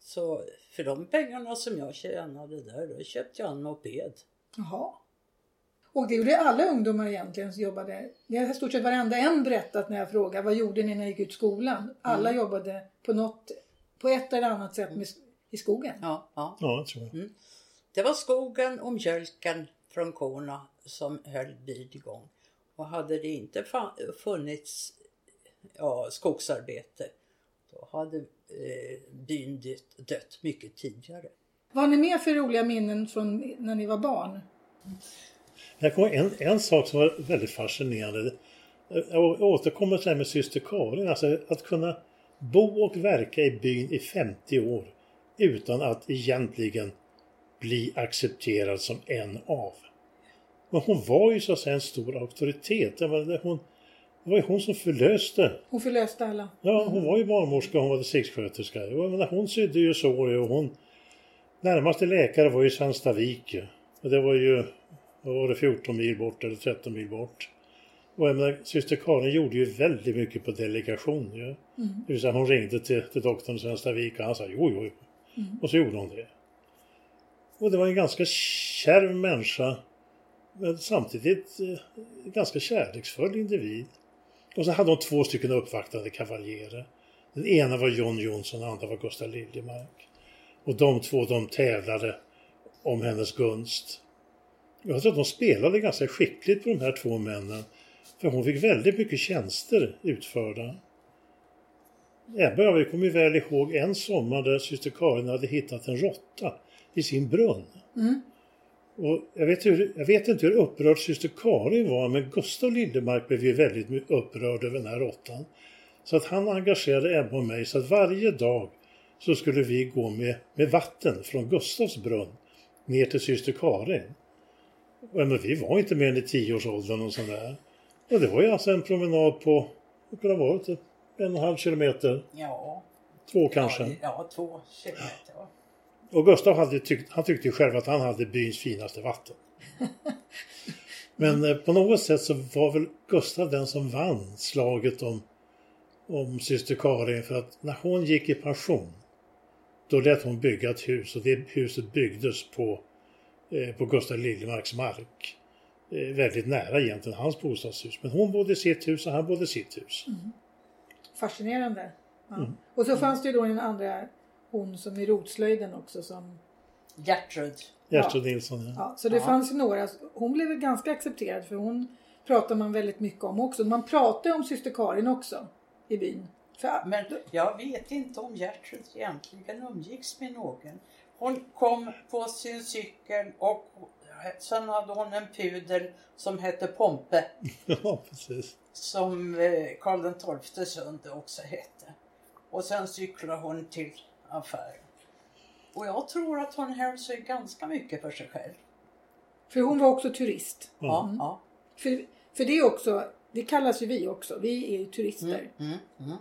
Så för de pengarna som jag tjänade där, då köpte jag en moped. Jaha. Och det gjorde alla ungdomar egentligen som jobbade. Det har stort sett varenda en berättat när jag frågar vad gjorde ni när ni gick ut skolan? Alla jobbade på något, på ett eller annat sätt med, i skogen. Ja, ja. Ja, det tror jag. Det var skogen och mjölken från korna som höll byn igång. Och hade det inte funnits ja, skogsarbete då hade eh, byn dött, dött mycket tidigare. Vad har ni mer för roliga minnen från när ni var barn? Jag kommer en, en sak som var väldigt fascinerande. Jag återkommer till det här med syster Karin. Alltså att kunna bo och verka i byn i 50 år utan att egentligen bli accepterad som en av. Men hon var ju så att säga en stor auktoritet. Menar, hon, det var ju hon som förlöste. Hon förlöste alla. Ja, hon var ju barnmorska hon var distriktssköterska. Hon sydde ju sår och hon... Närmaste läkare var ju Svenstavik. Och det var ju var det 14 mil bort eller 13 mil bort. Och jag menar, syster Karin gjorde ju väldigt mycket på delegation. Ja. Det vill säga hon ringde till, till doktorn i Svenstavik och han sa jo, jo. Och så gjorde hon det. Och det var en ganska kärv människa. Men samtidigt eh, ganska kärleksfull individ. Och så hade hon två stycken uppvaktande kavaljerer. Den ena var John Jonsson och den andra var Gustav Liljemark. Och de två de tävlade om hennes gunst. Jag tror att de spelade ganska skickligt på de här två männen. För hon fick väldigt mycket tjänster utförda. Ebba och jag kommer väl ihåg en sommar där syster Karin hade hittat en råtta i sin brunn. Och jag, vet hur, jag vet inte hur upprörd syster Karin var men Gustav Liljemark blev ju väldigt upprörd över den här råttan. Så att han engagerade Ebba och mig så att varje dag så skulle vi gå med, med vatten från Gustavs brunn ner till syster Karin. Men vi var inte mer än i tioårsåldern och sådär. Och det var ju alltså en promenad på, vad kan det ha varit, en och en halv kilometer, Ja, två kanske. ja, ja två kilometer. Och Gustav hade tyckt, han tyckte ju själv att han hade byns finaste vatten. (laughs) Men eh, på något sätt så var väl Gustav den som vann slaget om, om syster Karin för att när hon gick i pension då lät hon bygga ett hus och det huset byggdes på, på Gustav Liljemarks mark. Eh, väldigt nära egentligen hans bostadshus. Men hon bodde i sitt hus och han bodde i sitt hus. Fascinerande. Ja. Mm. Och så fanns det ju då den andra, hon som i rotslöjden också som... Gertrud. Gertrud Nilsson. Ja. Ja, så det Ja. fanns ju några. Hon blev väl ganska accepterad för hon pratar man väldigt mycket om också. Man pratar om syster Karin också i byn. För, Men jag vet inte om Gertrud egentligen umgicks med någon. Hon kom på sin cykel och sen hade hon en pudel som hette Pompe. (laughs) ja, precis. Som eh, Karl XII Sunde också hette. Och sen cyklade hon till affären. Och jag tror att hon höll sig ganska mycket för sig själv. för hon var också turist. Ja, ja. För, för det är också, det kallas ju vi också. Vi är ju turister. Mm, mm.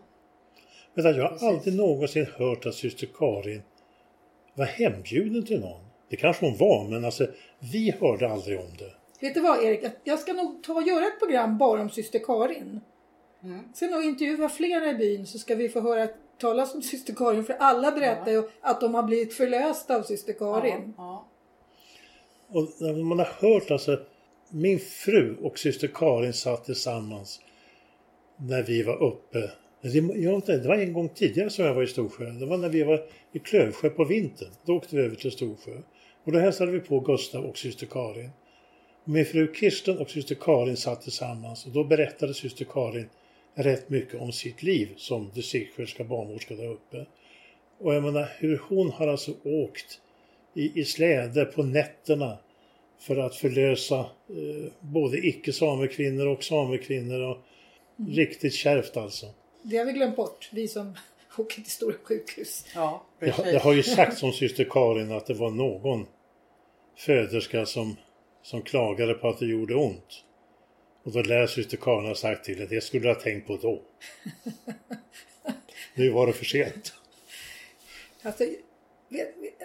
Men jag har Precis. aldrig någonsin hört att syster Karin var hembjuden till någon. Det kanske hon var, men alltså vi hörde aldrig om det. Vet du vad Erik? Jag ska nog ta och göra ett program bara om syster Karin. Mm. Sen nog intervjua flera i byn så ska vi få höra talas om syster Karin. För alla berättar ju att de har blivit förlösta av syster Karin. Ja, Och när man har hört alltså, min fru och syster Karin satt tillsammans när vi var uppe. Det, jag, det var en gång tidigare som jag var i Storsjö. Det var när vi var i Klövsjö på vintern. Då åkte vi över till Storsjö. Och då hälsade vi på Gustav och syster Karin. Min fru Kirsten och syster Karin satt tillsammans och då berättade syster Karin rätt mycket om sitt liv som distriktssköterska barnmorska där uppe. Och jag menar hur hon har alltså åkt i, i släde på nätterna för att förlösa eh, både icke-samekvinnor och samekvinnor. Och Riktigt kärvt alltså. Det har vi glömt bort. Vi som (laughs) åker till stora sjukhus. ja Det, precis. har- det har ju (laughs) sagts om syster Karin att det var någon föderska som, som klagade på att det gjorde ont. Och då lär syster Karin ha sagt till henne, det skulle du ha tänkt på då. (laughs) nu var det för sent. Alltså,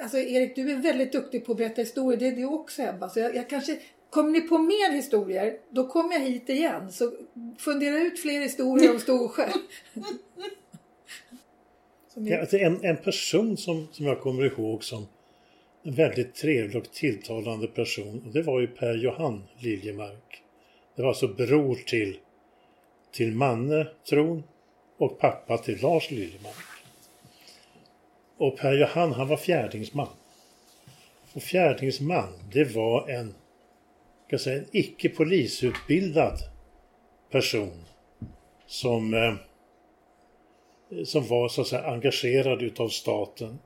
alltså Erik, du är väldigt duktig på att berätta historier. Det är du också Ebba. Så jag, jag kanske, kommer ni på mer historier, då kommer jag hit igen. Så fundera ut fler historier om Storsjö. (laughs) Ni, Ja, alltså en, en person som, som jag kommer ihåg som en väldigt trevlig och tilltalande person och det var ju Per Johan Liljemark. Det var alltså bror till, till Manne Tron och pappa till Lars Liljemark. Och Per Johan han var fjärdingsman. Och fjärdingsman det var en, jag säga, en icke polisutbildad person som eh, som var så att säga engagerad utav staten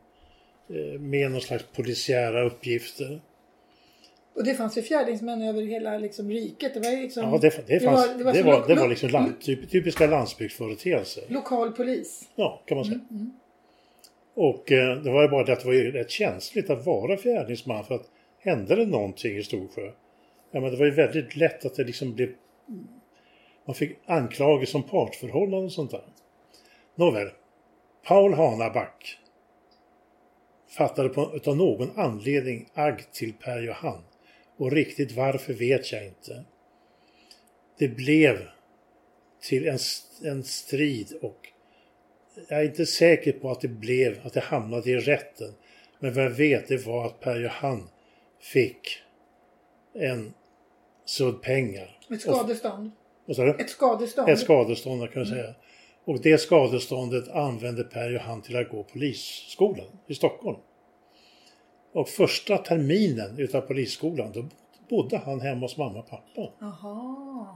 eh, med någon slags polisiära uppgifter. och det fanns ju fjärdingsmän över hela liksom, riket. Det var ju liksom Ja, det, det, fanns, det, var, det, var, det var lo- liksom land, typ, typiska landsbygdsföreteelser. Lokal polis. Ja, kan man säga. Mm, Och eh, det var ju bara det att det var ju rätt känsligt att vara fjärdingsman för att hände det någonting i Storsjö, ja men det var ju väldigt lätt att det liksom blev man fick anklagelser om partsförhållanden och sånt där. Nåväl, Paul Hanaback fattade på, utav någon anledning agg till Per Johan. Och riktigt varför vet jag inte. Det blev till en, en strid och jag är inte säker på att det blev, att det hamnade i rätten. Men vad jag vet det var att Per Johan fick en sudd pengar. Ett skadestånd. Sa du? Ett skadestånd. Ett skadestånd kan jag säga. Och det skadeståndet använde Per Johan till att gå polisskolan i Stockholm. Och första terminen utav polisskolan då bodde han hemma hos mamma och pappa. Jaha.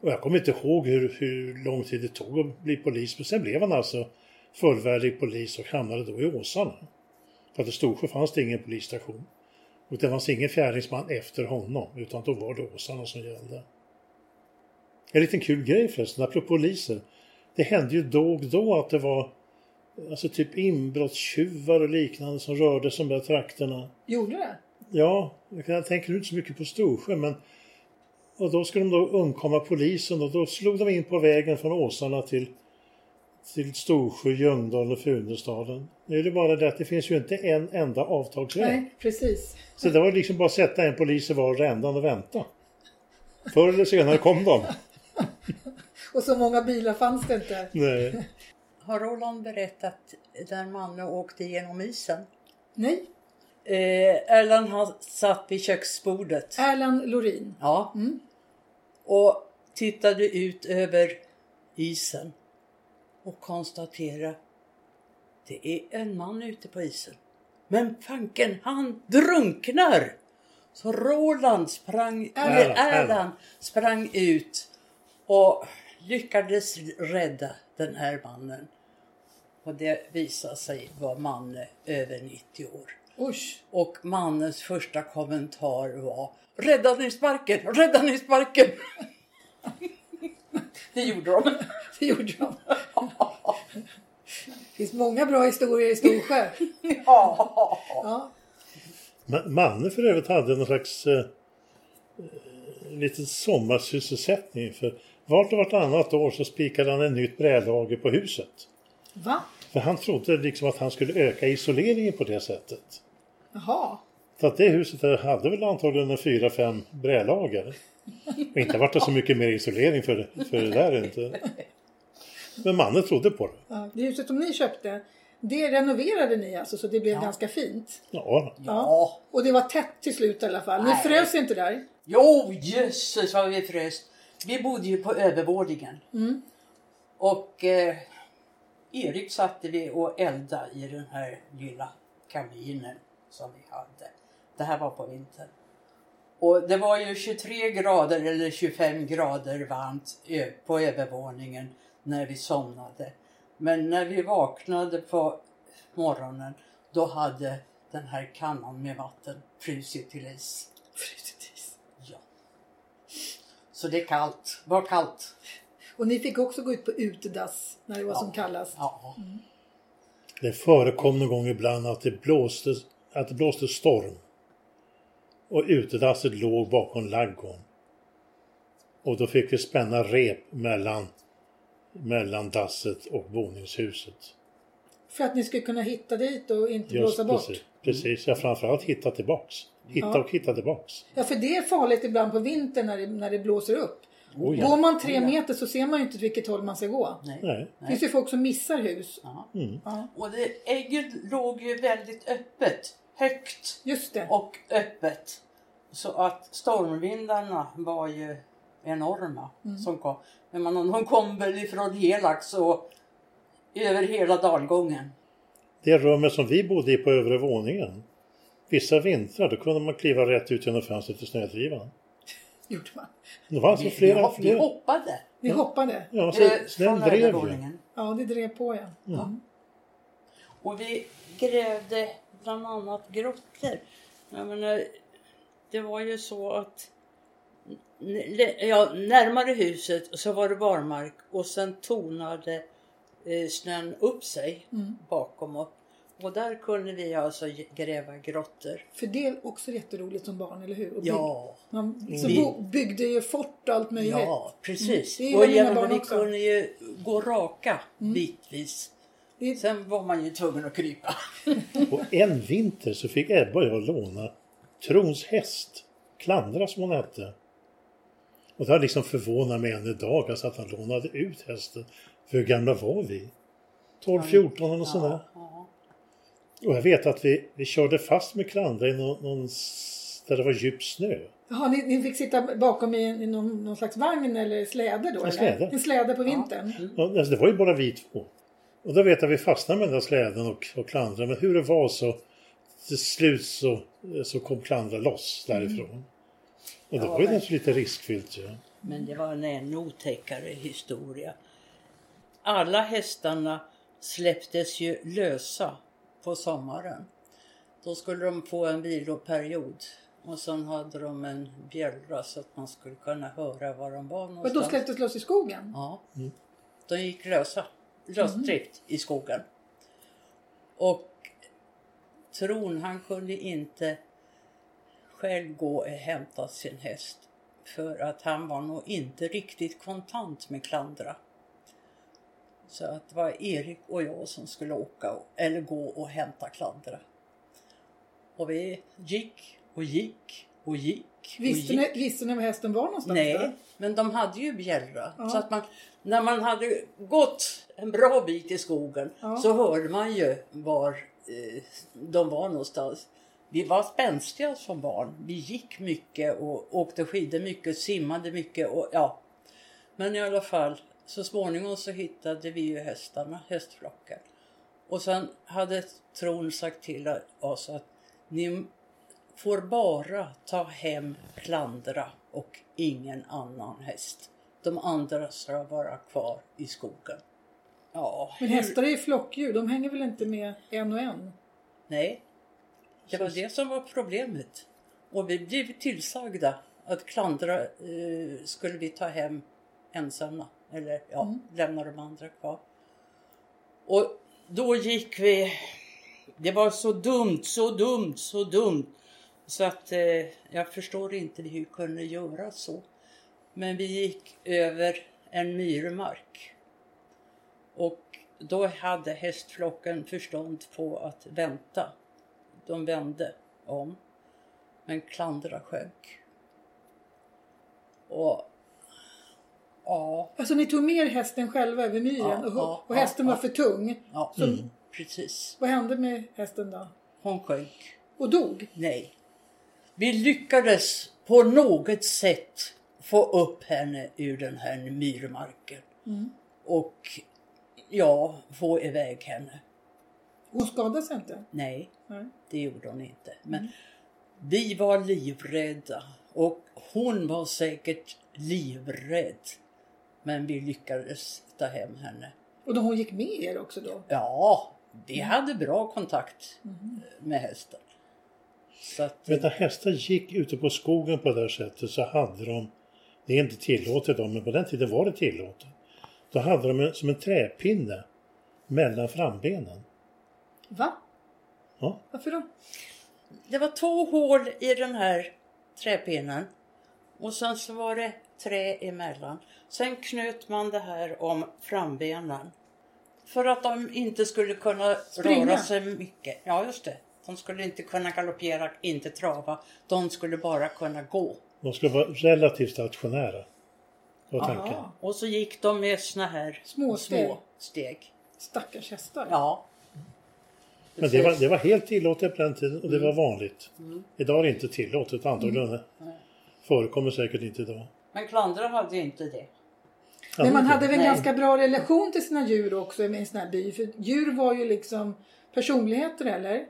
Och jag kommer inte ihåg hur, hur lång tid det tog att bli polis men sen blev han alltså fullvärdig polis och hamnade då i Åsarna. För att i Storsjö fanns det ingen polisstation. Och det fanns ingen fjärdingsman efter honom utan då var det Åsarna som gällde. En liten kul grej förresten, apropå poliser. Det hände ju då och då att det var alltså typ inbrottstjuvar och liknande som rörde sig de där trakterna. Gjorde det? Ja, jag tänker inte så mycket på Storsjö men och då skulle de då undkomma polisen och då slog de in på vägen från Åsarna till, till Storsjö, Ljungdal och Funäsdalen. Nu är det bara det att det finns ju inte en enda avtagsväg. Nej, precis. Så det var liksom bara att sätta en polis i var ändan och vänta. Förr eller senare kom de. (laughs) Och så många bilar fanns det inte. Nej. (laughs) Har Roland berättat där Manne åkte genom isen? Nej, Eh, Erland han satt vid köksbordet. Erland Lorin. Ja. Mm. Och tittade ut över isen. Och konstaterade. Det är en man ute på isen. Men fanken, han drunknar! Så Roland sprang, eller Erland. Erland sprang ut och lyckades rädda den här mannen. Och det visade sig vara Manne över 90 år. Usch. Och mannens första kommentar var Rädda ni sparken, rädda ni sparken! (laughs) det gjorde de. (laughs) Det gjorde de. Det finns många bra historier i Storsjö. (laughs) Ja. Ja. Ma- Manne för övrigt hade någon slags eh, eh, liten sommarsysselsättning. För vart och vartannat år så spikade han en nytt brädlager på huset. Va? För han trodde liksom att han skulle öka isoleringen på det sättet. Jaha. Så att det huset där hade väl antagligen en fyra, fem brädlager. Och inte vart det så mycket mer isolering för, för det där inte. Men mannen trodde på det. Ja, det huset som ni köpte, det renoverade ni alltså så det blev ganska fint. Ja, ja. Och det var tätt till slut i alla fall. Ni Nej. frös inte där? Jo, jösses vad vi frös. Vi bodde ju på övervåningen. Och eh, Erik satte vi och eldade i den här lilla kaminen som vi hade. Det här var på vintern. Och det var ju 23 grader eller 25 grader varmt på övervåningen när vi somnade. Men när vi vaknade på morgonen då hade den här kannan med vatten frusit till is. Frusit is. Ja. Så det är kallt. Var kallt. Och ni fick också gå ut på utedass när det var som kallast. Ja. det förekom någon gång ibland att det blåste, att det blåste storm. Och utedasset låg bakom ladugården. Och då fick vi spänna rep mellan, mellan dasset och boningshuset. För att ni skulle kunna hitta dit och inte Just blåsa bort. precis. Precis, ja framförallt hitta tillbaks. Hitta Ja. och hitta tillbaks. Ja, för det är farligt ibland på vintern när det, när det blåser upp. Oh, ja. Går man tre Oh, meter så ser man ju inte vilket håll man ska gå. Nej. Nej. Det finns ju folk som missar hus. Mm. Ja, Och det, ägget låg ju väldigt öppet. Högt just det. och öppet. Så att stormvindarna var ju enorma som kom. Men man, de kom väl ifrån Helax och över hela dalgången. Det rummet som vi bodde i på övre våningen. Vissa vintrar då kunde man kliva rätt ut genom fönstret till snödrivan. (laughs) Gjorde man. Det var alltså Vi, flera... vi, vi flera hoppade Vi hoppade. ja, så eh, snön från drev ju. Ja, det drev på ja. Ja. Och vi grävde bland annat grottor. Jag menar, det var ju så att ja, närmare huset så var det barmark och sen tonade eh, snön upp sig bakom oss. Och där kunde vi alltså gräva grottor. För det är också jätteroligt som barn, eller hur? Och Ja, Man så Vi- byggde ju fort och allt möjligt. ja precis. Mm, och barn vi också. Mm. kunde ju gå raka bitvis. Det, Sen var man ju tvungen att krypa. (laughs) Och en vinter så fick Ebba och jag låna Trons häst. Klandra som hon hette. Och det har liksom förvånat mig än idag alltså att han lånade ut hästen. För hur gamla var vi? 12, 14 eller sådär. Ja. Och jag vet att vi, vi körde fast med Klandra i någon, någon, där det var djup snö. Jaha, ni, ni fick sitta bakom i, i någon, någon slags vagn eller släde då? eller? släde. En släde på vintern? Ja, alltså det var ju bara vi två. Och då vet jag att vi fastnade med den där släden och, och Klandra. Men hur det var så till slut så, så kom Klandra loss därifrån. Och det Ja, var ju men- naturligtvis lite riskfyllt ju. Men det var en ännu otäckare historia. Alla hästarna släpptes ju lösa på sommaren. Då skulle de få en viloperiod. Och sen hade de en bjällra så att man skulle kunna höra var de var Och då någonstans. släpptes loss i skogen? Ja. De gick lösa. Lösdrift i skogen. Och Tron han kunde inte själv gå och hämta sin häst. För att han var nog inte riktigt kontant med Klandra. Så att det var Erik och jag som skulle åka eller gå och hämta Klandra. Och vi gick och gick och gick. och Visste gick. ni, visste ni var hästen var någonstans? Nej, då? men de hade ju bjällra. Ja. Så att man, när man hade gått en bra bit i skogen Ja. så hörde man ju var eh, de var någonstans. Vi var spänstiga som barn. Vi gick mycket och åkte skidor mycket, simmade mycket och ja. Men i alla fall, så småningom så hittade vi ju hästarna, hästflocken. Och sen hade Tron sagt till oss att ni får bara ta hem Klandra och ingen annan häst. De andra ska vara kvar i skogen. Ja, Men hästar är ju flockdjur, de hänger väl inte med en och en? Nej, det var det som var problemet. Och vi blev tillsagda att Klandra eh, skulle vi ta hem ensamma. Eller ja, lämna de andra kvar. Och då gick vi... Det var så dumt, så dumt, så dumt. Så att eh, jag förstår inte hur vi kunde göra så. Men vi gick över en myrmark. Och då hade hästflocken förstånd på att vänta. De vände om. Men Klandra sjönk. Och ja, Alltså ni tog med hästen själva över myren Ja, och, och hästen ja, var för tung. ja Mm. precis. Vad hände med hästen då? Hon sjönk. Och dog? Nej. Vi lyckades på något sätt få upp henne ur den här myrmarken. Och ja, få iväg henne. Hon skadade sig inte? Nej, Nej. Det gjorde hon inte. Men vi var livrädda och hon var säkert livrädd. Men vi lyckades ta hem henne. Och då hon gick med er också då? Ja, vi hade bra kontakt med hästen. Så att, du, när hästar gick ute på skogen på det här sättet så hade de, det är inte tillåtet då, men på den tiden var det tillåtet. Då hade de en, som en träpinne mellan frambenen. Va? Ja. Varför då? Det var två hål i den här träpinnen och sen så var det trä emellan. Sen knöt man det här om frambenen. För att de inte skulle kunna Springa. röra sig mycket. Ja, just det. De skulle inte kunna galoppera, inte trava. De skulle bara kunna gå. De skulle vara relativt stationära. Var tanken. Aha. Och så gick de med såna här Små små steg. Stackars hästar. Ja. Men det var, det var helt tillåtet på den tiden och det Mm. var vanligt. Idag är det inte tillåtet antagligen. Förekommer säkert inte idag. Men Klandra hade inte det. Men man hade väl en ganska bra relation till sina djur också med en sån här by. För djur var ju liksom personligheter eller?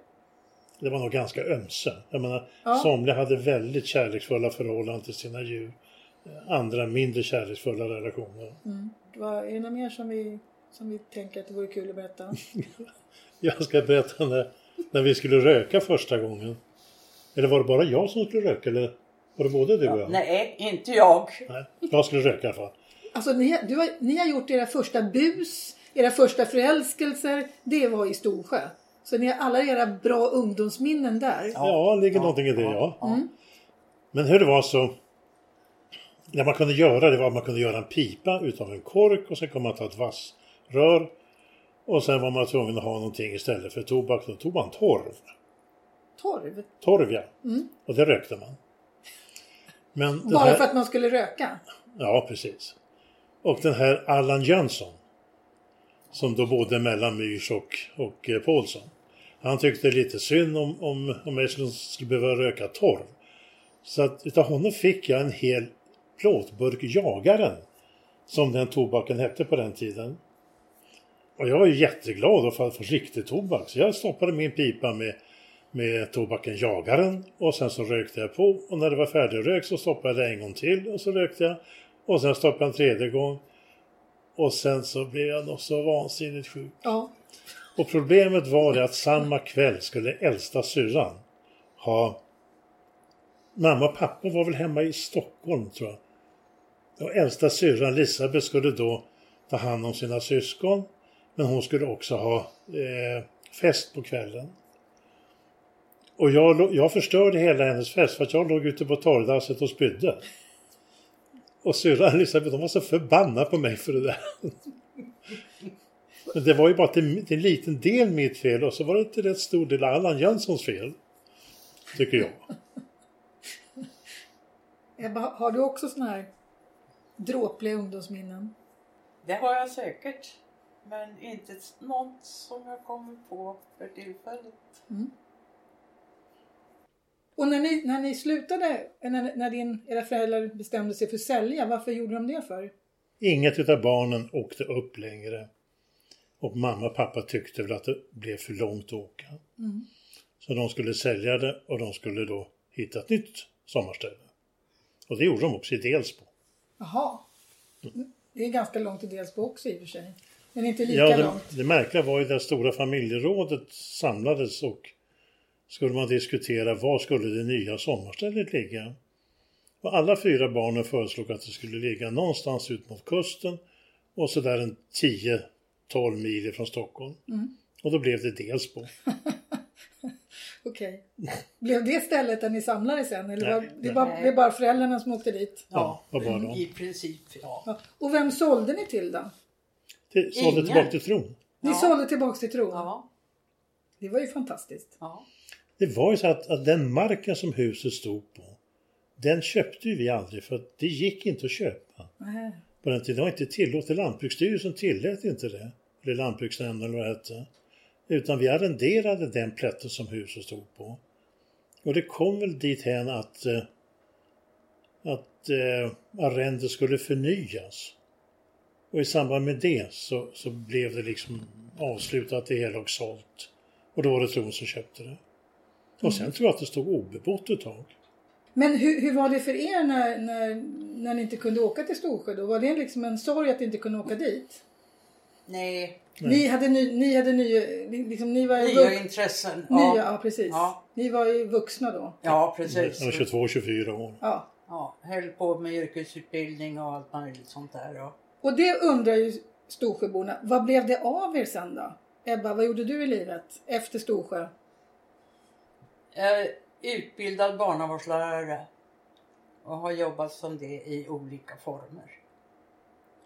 Det var nog ganska ömse. Jag menar, Ja. somliga hade väldigt kärleksfulla förhållanden till sina djur. Andra mindre kärleksfulla relationer. Det var, är det något mer som vi, som vi tänker att det vore kul att berätta? (laughs) Jag ska berätta när, när vi skulle röka första gången. Eller var det bara jag som skulle röka eller var det både du och jag? Nej, inte jag. Nej, jag skulle röka i alla fall. Alltså ni, du har, ni har gjort era första bus, era första förälskelser. Det var i Storsjö. Så ni har alla era bra ungdomsminnen där. Ja, det ligger någonting i det ja. Men hur det var så. Det man kunde göra det var att man kunde göra en pipa utav en kork och sen kunde man ta ett vassrör. Och sen var man tvungen att ha någonting istället för tobak. Då tog man torv. Torv. Torv ja. Och det rökte man. Men Bara här, för att man skulle röka. Ja, precis. Och den här Allan Jönsson. Som då bodde mellan Myrs och, och eh, Paulsson. Han tyckte lite synd om, om, om jag skulle, skulle behöva röka torv. Så att utav honom fick jag en hel plåtburk Jagaren. Som den tobaken hette på den tiden. Och jag var jätteglad att få få riktig tobak. Så jag stoppade min pipa med, med tobaken Jagaren och sen så rökte jag på. Och när det var färdigrökt så stoppade jag en gång till och så rökte jag. Och sen stoppade jag en tredje gång. Och sen så blev jag nog så vansinnigt sjuk. Ja. Och problemet var det att samma kväll skulle äldsta syrran ha... Mamma och pappa var väl hemma i Stockholm tror jag. Och äldsta syrran Elisabeth skulle då ta hand om sina syskon. Men hon skulle också ha eh, fest på kvällen. Och jag, jag förstörde hela hennes fest för att jag låg ute på torrdasset och spydde. Och syrran Elisabeth hon var så förbannad på mig för det där. Men det var ju bara till, till en liten del mitt fel och så var det till rätt stor del Allan Jönssons fel. Tycker jag. Ebba, har du också såna här dråpliga ungdomsminnen? Det har jag säkert. Men inte något som jag kommer på för tillfället. Och när ni, när ni slutade, när, när din, era föräldrar bestämde sig för att sälja, varför gjorde de det för? Inget utav barnen åkte upp längre. Och mamma och pappa tyckte väl att det blev för långt att åka. Så de skulle sälja det och de skulle då hitta ett nytt sommarställe. Och det gjorde de också i Delsbo. Jaha. Det är ganska långt till Delsbo också i och för sig. Men inte lika Ja, det, långt. det märkliga var ju det stora familjerådet samlades och skulle man diskutera var skulle det nya sommarstället ligga. Och alla fyra barnen föreslog att det skulle ligga någonstans ut mot kusten och så där en 10-12 mil från Stockholm. Och då blev det Delsbo. (laughs) Okej. Blev det stället där ni samlades sen? Eller Nej, var, det, nej. var, det är bara föräldrarna som åkte dit? Ja, vad var de? i princip ja. Ja. Och vem sålde ni till då? Till, sålde Ingen. tillbaka till tron. Ni Ja. sålde tillbaks till tron? Ja. Det var ju fantastiskt. ja. Det var ju så att, att den marken som huset stod på, den köpte ju vi aldrig för att det gick inte att köpa. Nej. På den tiden det var inte tillåtet. Lantbruksstyrelsen tillät inte det. Eller Lantbruksnämnden eller vad det hette. Utan vi arrenderade den plätten som huset stod på. Och det kom väl dit hän att, eh, att eh, arrendet skulle förnyas. Och i samband med det så, så blev det liksom avslutat det hela och sålt. Och då var det Tron som köpte det. Och sen tror jag att det stod obebott ett tag. Men hur, hur var det för er när, när, när ni inte kunde åka till Storsjö då? Var det liksom en sorg att ni inte kunde åka dit? Nej, Ni hade, ny, ni hade nya, liksom, ni var nya vux- intressen. nya, Ja, ja precis. Ja. Ni var ju vuxna då. ja precis. Var 22-24 år. Ja. Ja, höll på med yrkesutbildning och allt möjligt sånt där. Och Och det undrar ju Storsjöborna. Vad blev det av er sen då? Ebba, vad gjorde du i livet efter Storsjö? Jag är utbildad barnavårdslärare och har jobbat som det i olika former.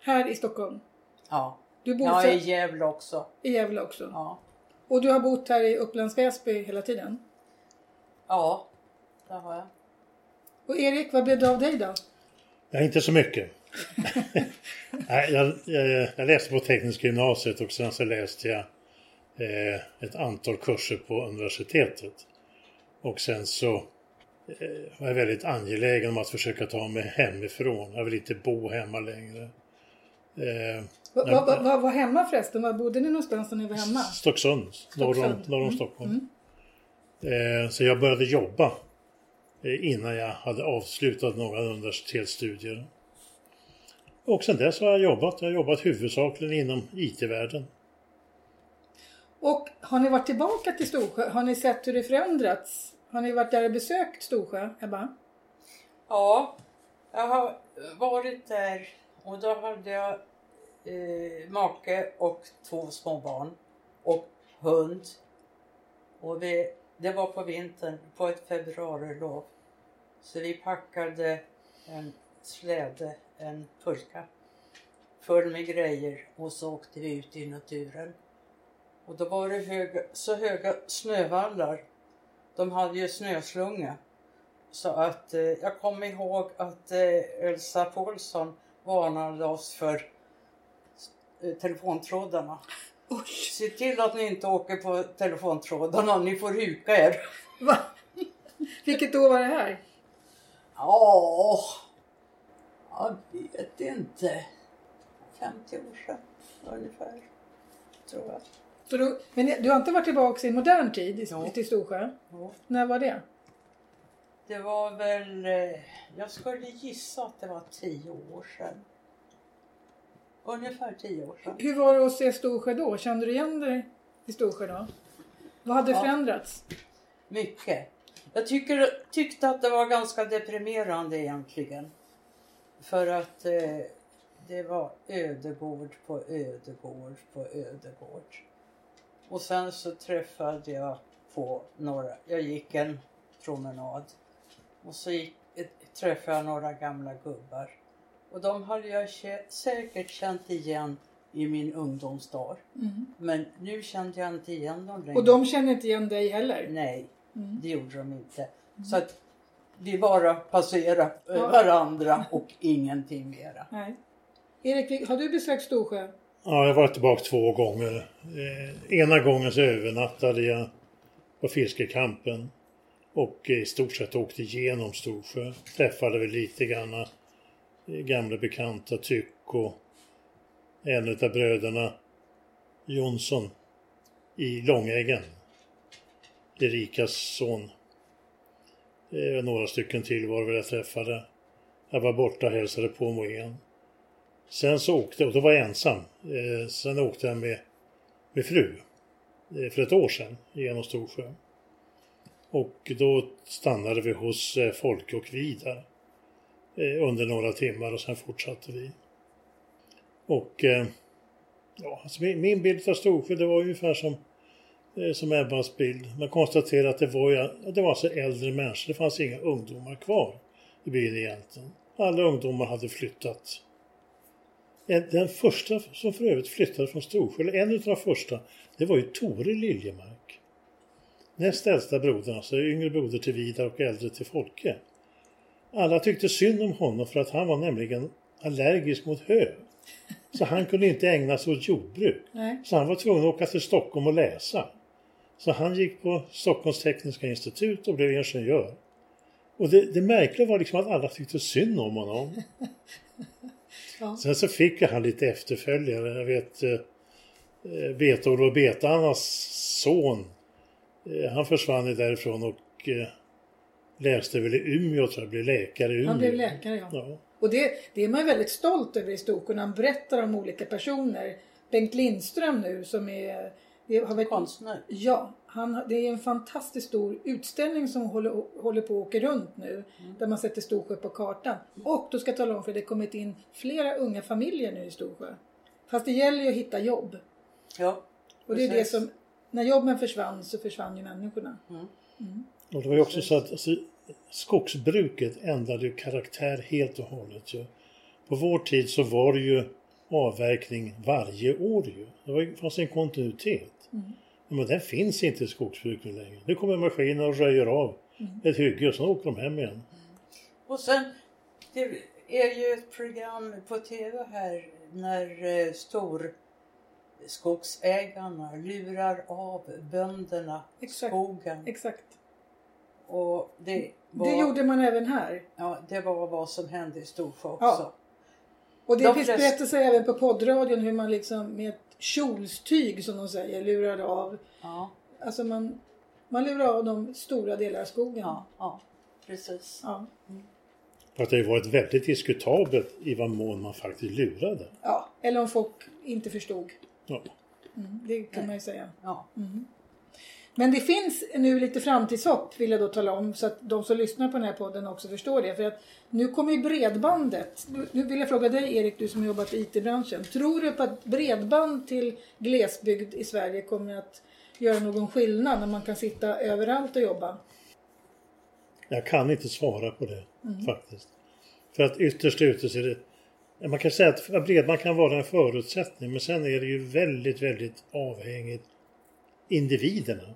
Här i Stockholm? Ja, Du bor är i Gävle också. i Gävle också? Ja, Och du har bott här i Upplands Väsby hela tiden? ja det har jag. Och Erik, vad blev det av dig då? Ja, inte så mycket. (laughs) Nej, jag, jag, jag läste på tekniska gymnasiet och sen så läste jag eh, ett antal kurser på universitetet. Och sen så eh, var jag väldigt angelägen om att försöka ta mig hemifrån. Jag vill inte bo hemma längre. Eh, Vad va, va, va, var hemma förresten? Var bodde ni någonstans när ni var hemma? Stocksund, norr om, norr om Mm, Stockholm. Eh, så jag började jobba eh, innan jag hade avslutat några universitetsstudier. Och sen dess har jag jobbat. Jag har jobbat huvudsakligen inom IT-världen. Och har ni varit tillbaka till Storsjö? Har ni sett hur det förändrats? Har ni varit där och besökt Storsjö, Ebba? Ja, jag har varit där och då hade jag eh, make och två små barn och hund. Och vi, det var på vintern, på ett februarilov. Så vi packade en släde, en pulka full med grejer och så åkte vi ut i naturen. Och då var det höga, så höga snövallar. De hade ju snöslunga. Så att eh, jag kommer ihåg att eh, Elsa Paulsson varnade oss för eh, telefontrådarna. Oj! Se till att ni inte åker på telefontrådarna, ni får huka er. Va? Vilket år var det här? Ja, jag vet inte. 50 år sedan ungefär, tror jag. Så du, men du har inte varit tillbaka i modern tid i, Jo. till Storsjö? Ja. När var det? Det var väl, eh, jag skulle gissa att det var 10 år sedan. Ungefär 10 år sedan. Hur var det att se Storsjö då? Kände du igen dig? i Storsjö då? Vad hade Ja. förändrats? Mycket. Jag tycker, tyckte att det var ganska deprimerande egentligen. För att eh, det var ödegård på ödegård på ödegård. Och sen så träffade jag på några, jag gick en promenad och så gick, träffade jag några gamla gubbar. Och de hade jag säkert känt igen i min ungdomsdag. Men nu kände jag inte igen dem längre. Och de känner inte igen dig heller? Nej, Mm. det gjorde de inte. Så att vi bara passerade Ja. varandra och ingenting mera. Nej. Erik, har du besökt Storsjö? Ja, jag har varit tillbaka två gånger. Eh, ena gången så övernattade jag på fiskekampen och i stort sett åkte igenom Storsjö. Träffade väl lite grann eh, gamla bekanta Tycho, en av bröderna Jonsson i Långäggen. Erikas son. Eh, några stycken till var det jag träffade. Jag var borta och hälsade på Moen. Sen så åkte och då var jag ensam. Eh, sen åkte jag med, med fru eh, för ett år sedan genom Storsjö. Och då stannade vi hos eh, Folke och Vidar eh, under några timmar och sen fortsatte vi. Och eh, ja, alltså min, min bild av Storsjö det var ungefär som, som Ebbas bild. Man konstaterade att det var, ju- det var alltså äldre människor. Det fanns inga ungdomar kvar i byn egentligen. Alla ungdomar hade flyttat. En- Den första som för övrigt flyttade från Storsjö, eller en av de första, det var ju Tore Liljemark. Näst äldsta brodern, alltså yngre broder till Vidar och äldre till Folke. Alla tyckte synd om honom för att han var nämligen allergisk mot hö. Så han kunde inte ägna sig åt jordbruk. Nej. Så han var tvungen att åka till Stockholm och läsa. Så han gick på Stockholms tekniska institut och blev ingenjör. Och det, det märkliga var liksom att alla tyckte synd om honom. (laughs) Ja. Sen så fick han lite efterföljare. Jag vet eh, eh, Beta-Olof Betanas son. Eh, han försvann ju därifrån och eh, läste väl i Umeå tror jag, blev läkare i Umeå. Han blev läkare ja. Ja. Och det, det är man väldigt stolt över i Storsjö när han berättar om olika personer. Bengt Lindström nu som är... Det har varit, Konstnär. Ja, han, det är en fantastiskt stor utställning som håller, håller på att åka runt nu. Där man sätter Storsjö på kartan. Och då ska jag tala om för det har kommit in flera unga familjer nu i Storsjö. Fast det gäller ju att hitta jobb. Ja, Och det är det som... När jobben försvann så försvann ju människorna. Och det var ju också så att alltså, skogsbruket ändrade ju karaktär helt och hållet. Ju. På vår tid så var det ju avverkning varje år ju. Det var, fanns en kontinuitet. Men den finns inte i skogsbruket längre. Nu kommer maskiner och röjer av ett hygge och sen åker de hem igen. Och sen, det är ju ett program på tv här när eh, storskogsägarna lurar av bönderna Exakt. skogen. Exakt. Och det var, Det gjorde man även här. ja, det var vad som hände i Storsjö också. Ja. Och det De finns flest- berättelser även på poddradion hur man liksom med ett kjolstyg som de säger lurade av. Ja, Alltså man, man lurar av dem stora delar av skogen. ja, ja precis. Ja. För att det har varit väldigt diskutabelt i vad mån man faktiskt lurade. Ja, Eller om folk inte förstod. Ja. Mm, det kan man ju säga. Ja. Men det finns nu lite framtidshopp vill jag då tala om så att de som lyssnar på den här podden också förstår det. För att nu kommer ju bredbandet. Nu- vill jag fråga dig Erik, du som jobbat i IT-branschen. Tror du på att bredband till glesbygd i Sverige kommer att göra någon skillnad när man kan sitta överallt och jobba? Jag kan inte svara på det faktiskt. För att ytterst ute så är det man kan säga att bredband kan vara en förutsättning men sen är det ju väldigt, väldigt avhängigt individerna.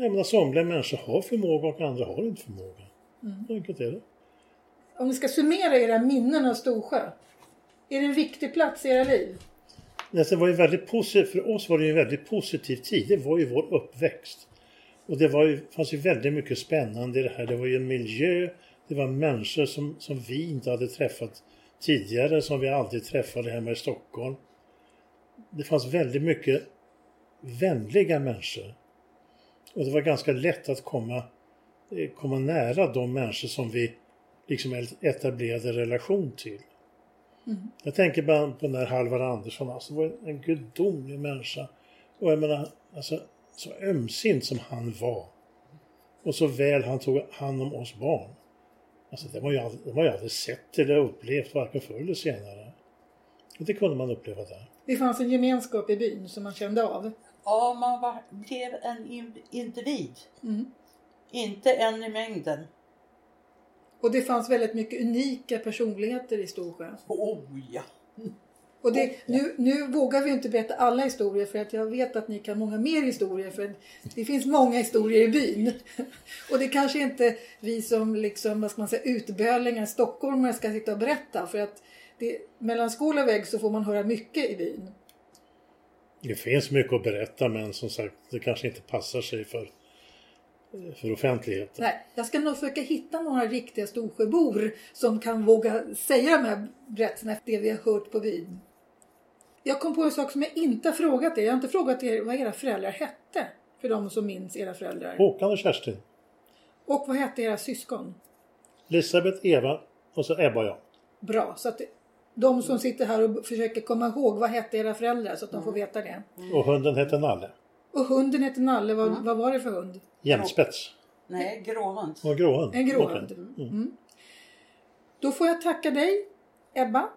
Jag menar somliga människor har förmåga och andra har inte förmåga. Så enkelt är det. Om ni ska summera era minnen av Storsjö. Är det en viktig plats i era liv? Det var ju väldigt positivt, för oss var det ju en väldigt positiv tid. Det var ju vår uppväxt. Och det var ju, fanns ju väldigt mycket spännande i det här. Det var ju en miljö, det var människor som, som vi inte hade träffat tidigare, som vi aldrig träffade hemma i Stockholm. Det fanns väldigt mycket vänliga människor. Och det var ganska lätt att komma, eh, komma nära de människor som vi liksom etablerade relation till. Jag tänker bara på den där Halvar Andersson, alltså det var en gudomlig människa. Och jag menar, alltså så ömsint som han var. Och så väl han tog hand om oss barn. Alltså det ju aldrig, det var ju aldrig sett eller upplevt varken förr eller senare. Och det kunde man uppleva där. Det fanns en gemenskap i byn som man kände av. Ja, man var, blev en in- individ. Mm. Inte en i mängden. Och det fanns väldigt mycket unika personligheter i Storsjö. Oh ja! Och det, nu, nu vågar vi inte berätta alla historier för att jag vet att ni kan många mer historier för det finns många historier i byn. (laughs) Och det kanske inte vi som liksom, vad ska man säga, utbölingar, stockholmare ska sitta och berätta för att det, mellan skål och vägg så får man höra mycket i byn. Det finns mycket att berätta men som sagt det kanske inte passar sig för, för offentligheten. Nej, jag ska nog försöka hitta några riktiga Storsjöbor som kan våga säga de här berättelserna efter det vi har hört på byn. Jag kom på en sak som jag inte har frågat er. Jag har inte frågat er vad era föräldrar hette. För de som minns era föräldrar. Håkan och Kerstin. Och vad hette era syskon? Elisabeth, Eva och så Ebba och jag. Bra, så att de som sitter här och försöker komma ihåg vad hette era föräldrar så att de får veta det. Och hunden hette Nalle. Och hunden hette Nalle. Vad, vad var det för hund? Jämtspets. Nej, gråhund. Och gråhund. En gråhund. Okej. Mm. Då får jag tacka dig, Ebba,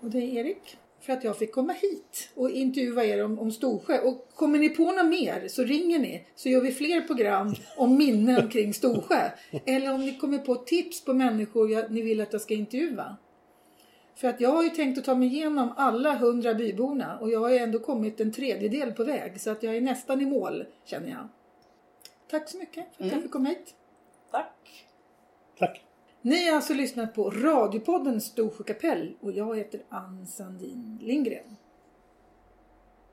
och dig Erik, för att jag fick komma hit och intervjua er om, om Storsjö. Och kommer ni på något mer så ringer ni så gör vi fler program om minnen kring Storsjö. (laughs) Eller om ni kommer på tips på människor jag, ni vill att jag ska intervjua. För att jag har ju tänkt att ta mig igenom alla hundra byborna och jag har ju ändå kommit en tredjedel på väg så att jag är nästan i mål känner jag. Tack så mycket för att jag fick komma hit. Tack! Tack. Ni har alltså lyssnat på radiopodden Storsjö kapell och jag heter Ann Sandin Lindgren.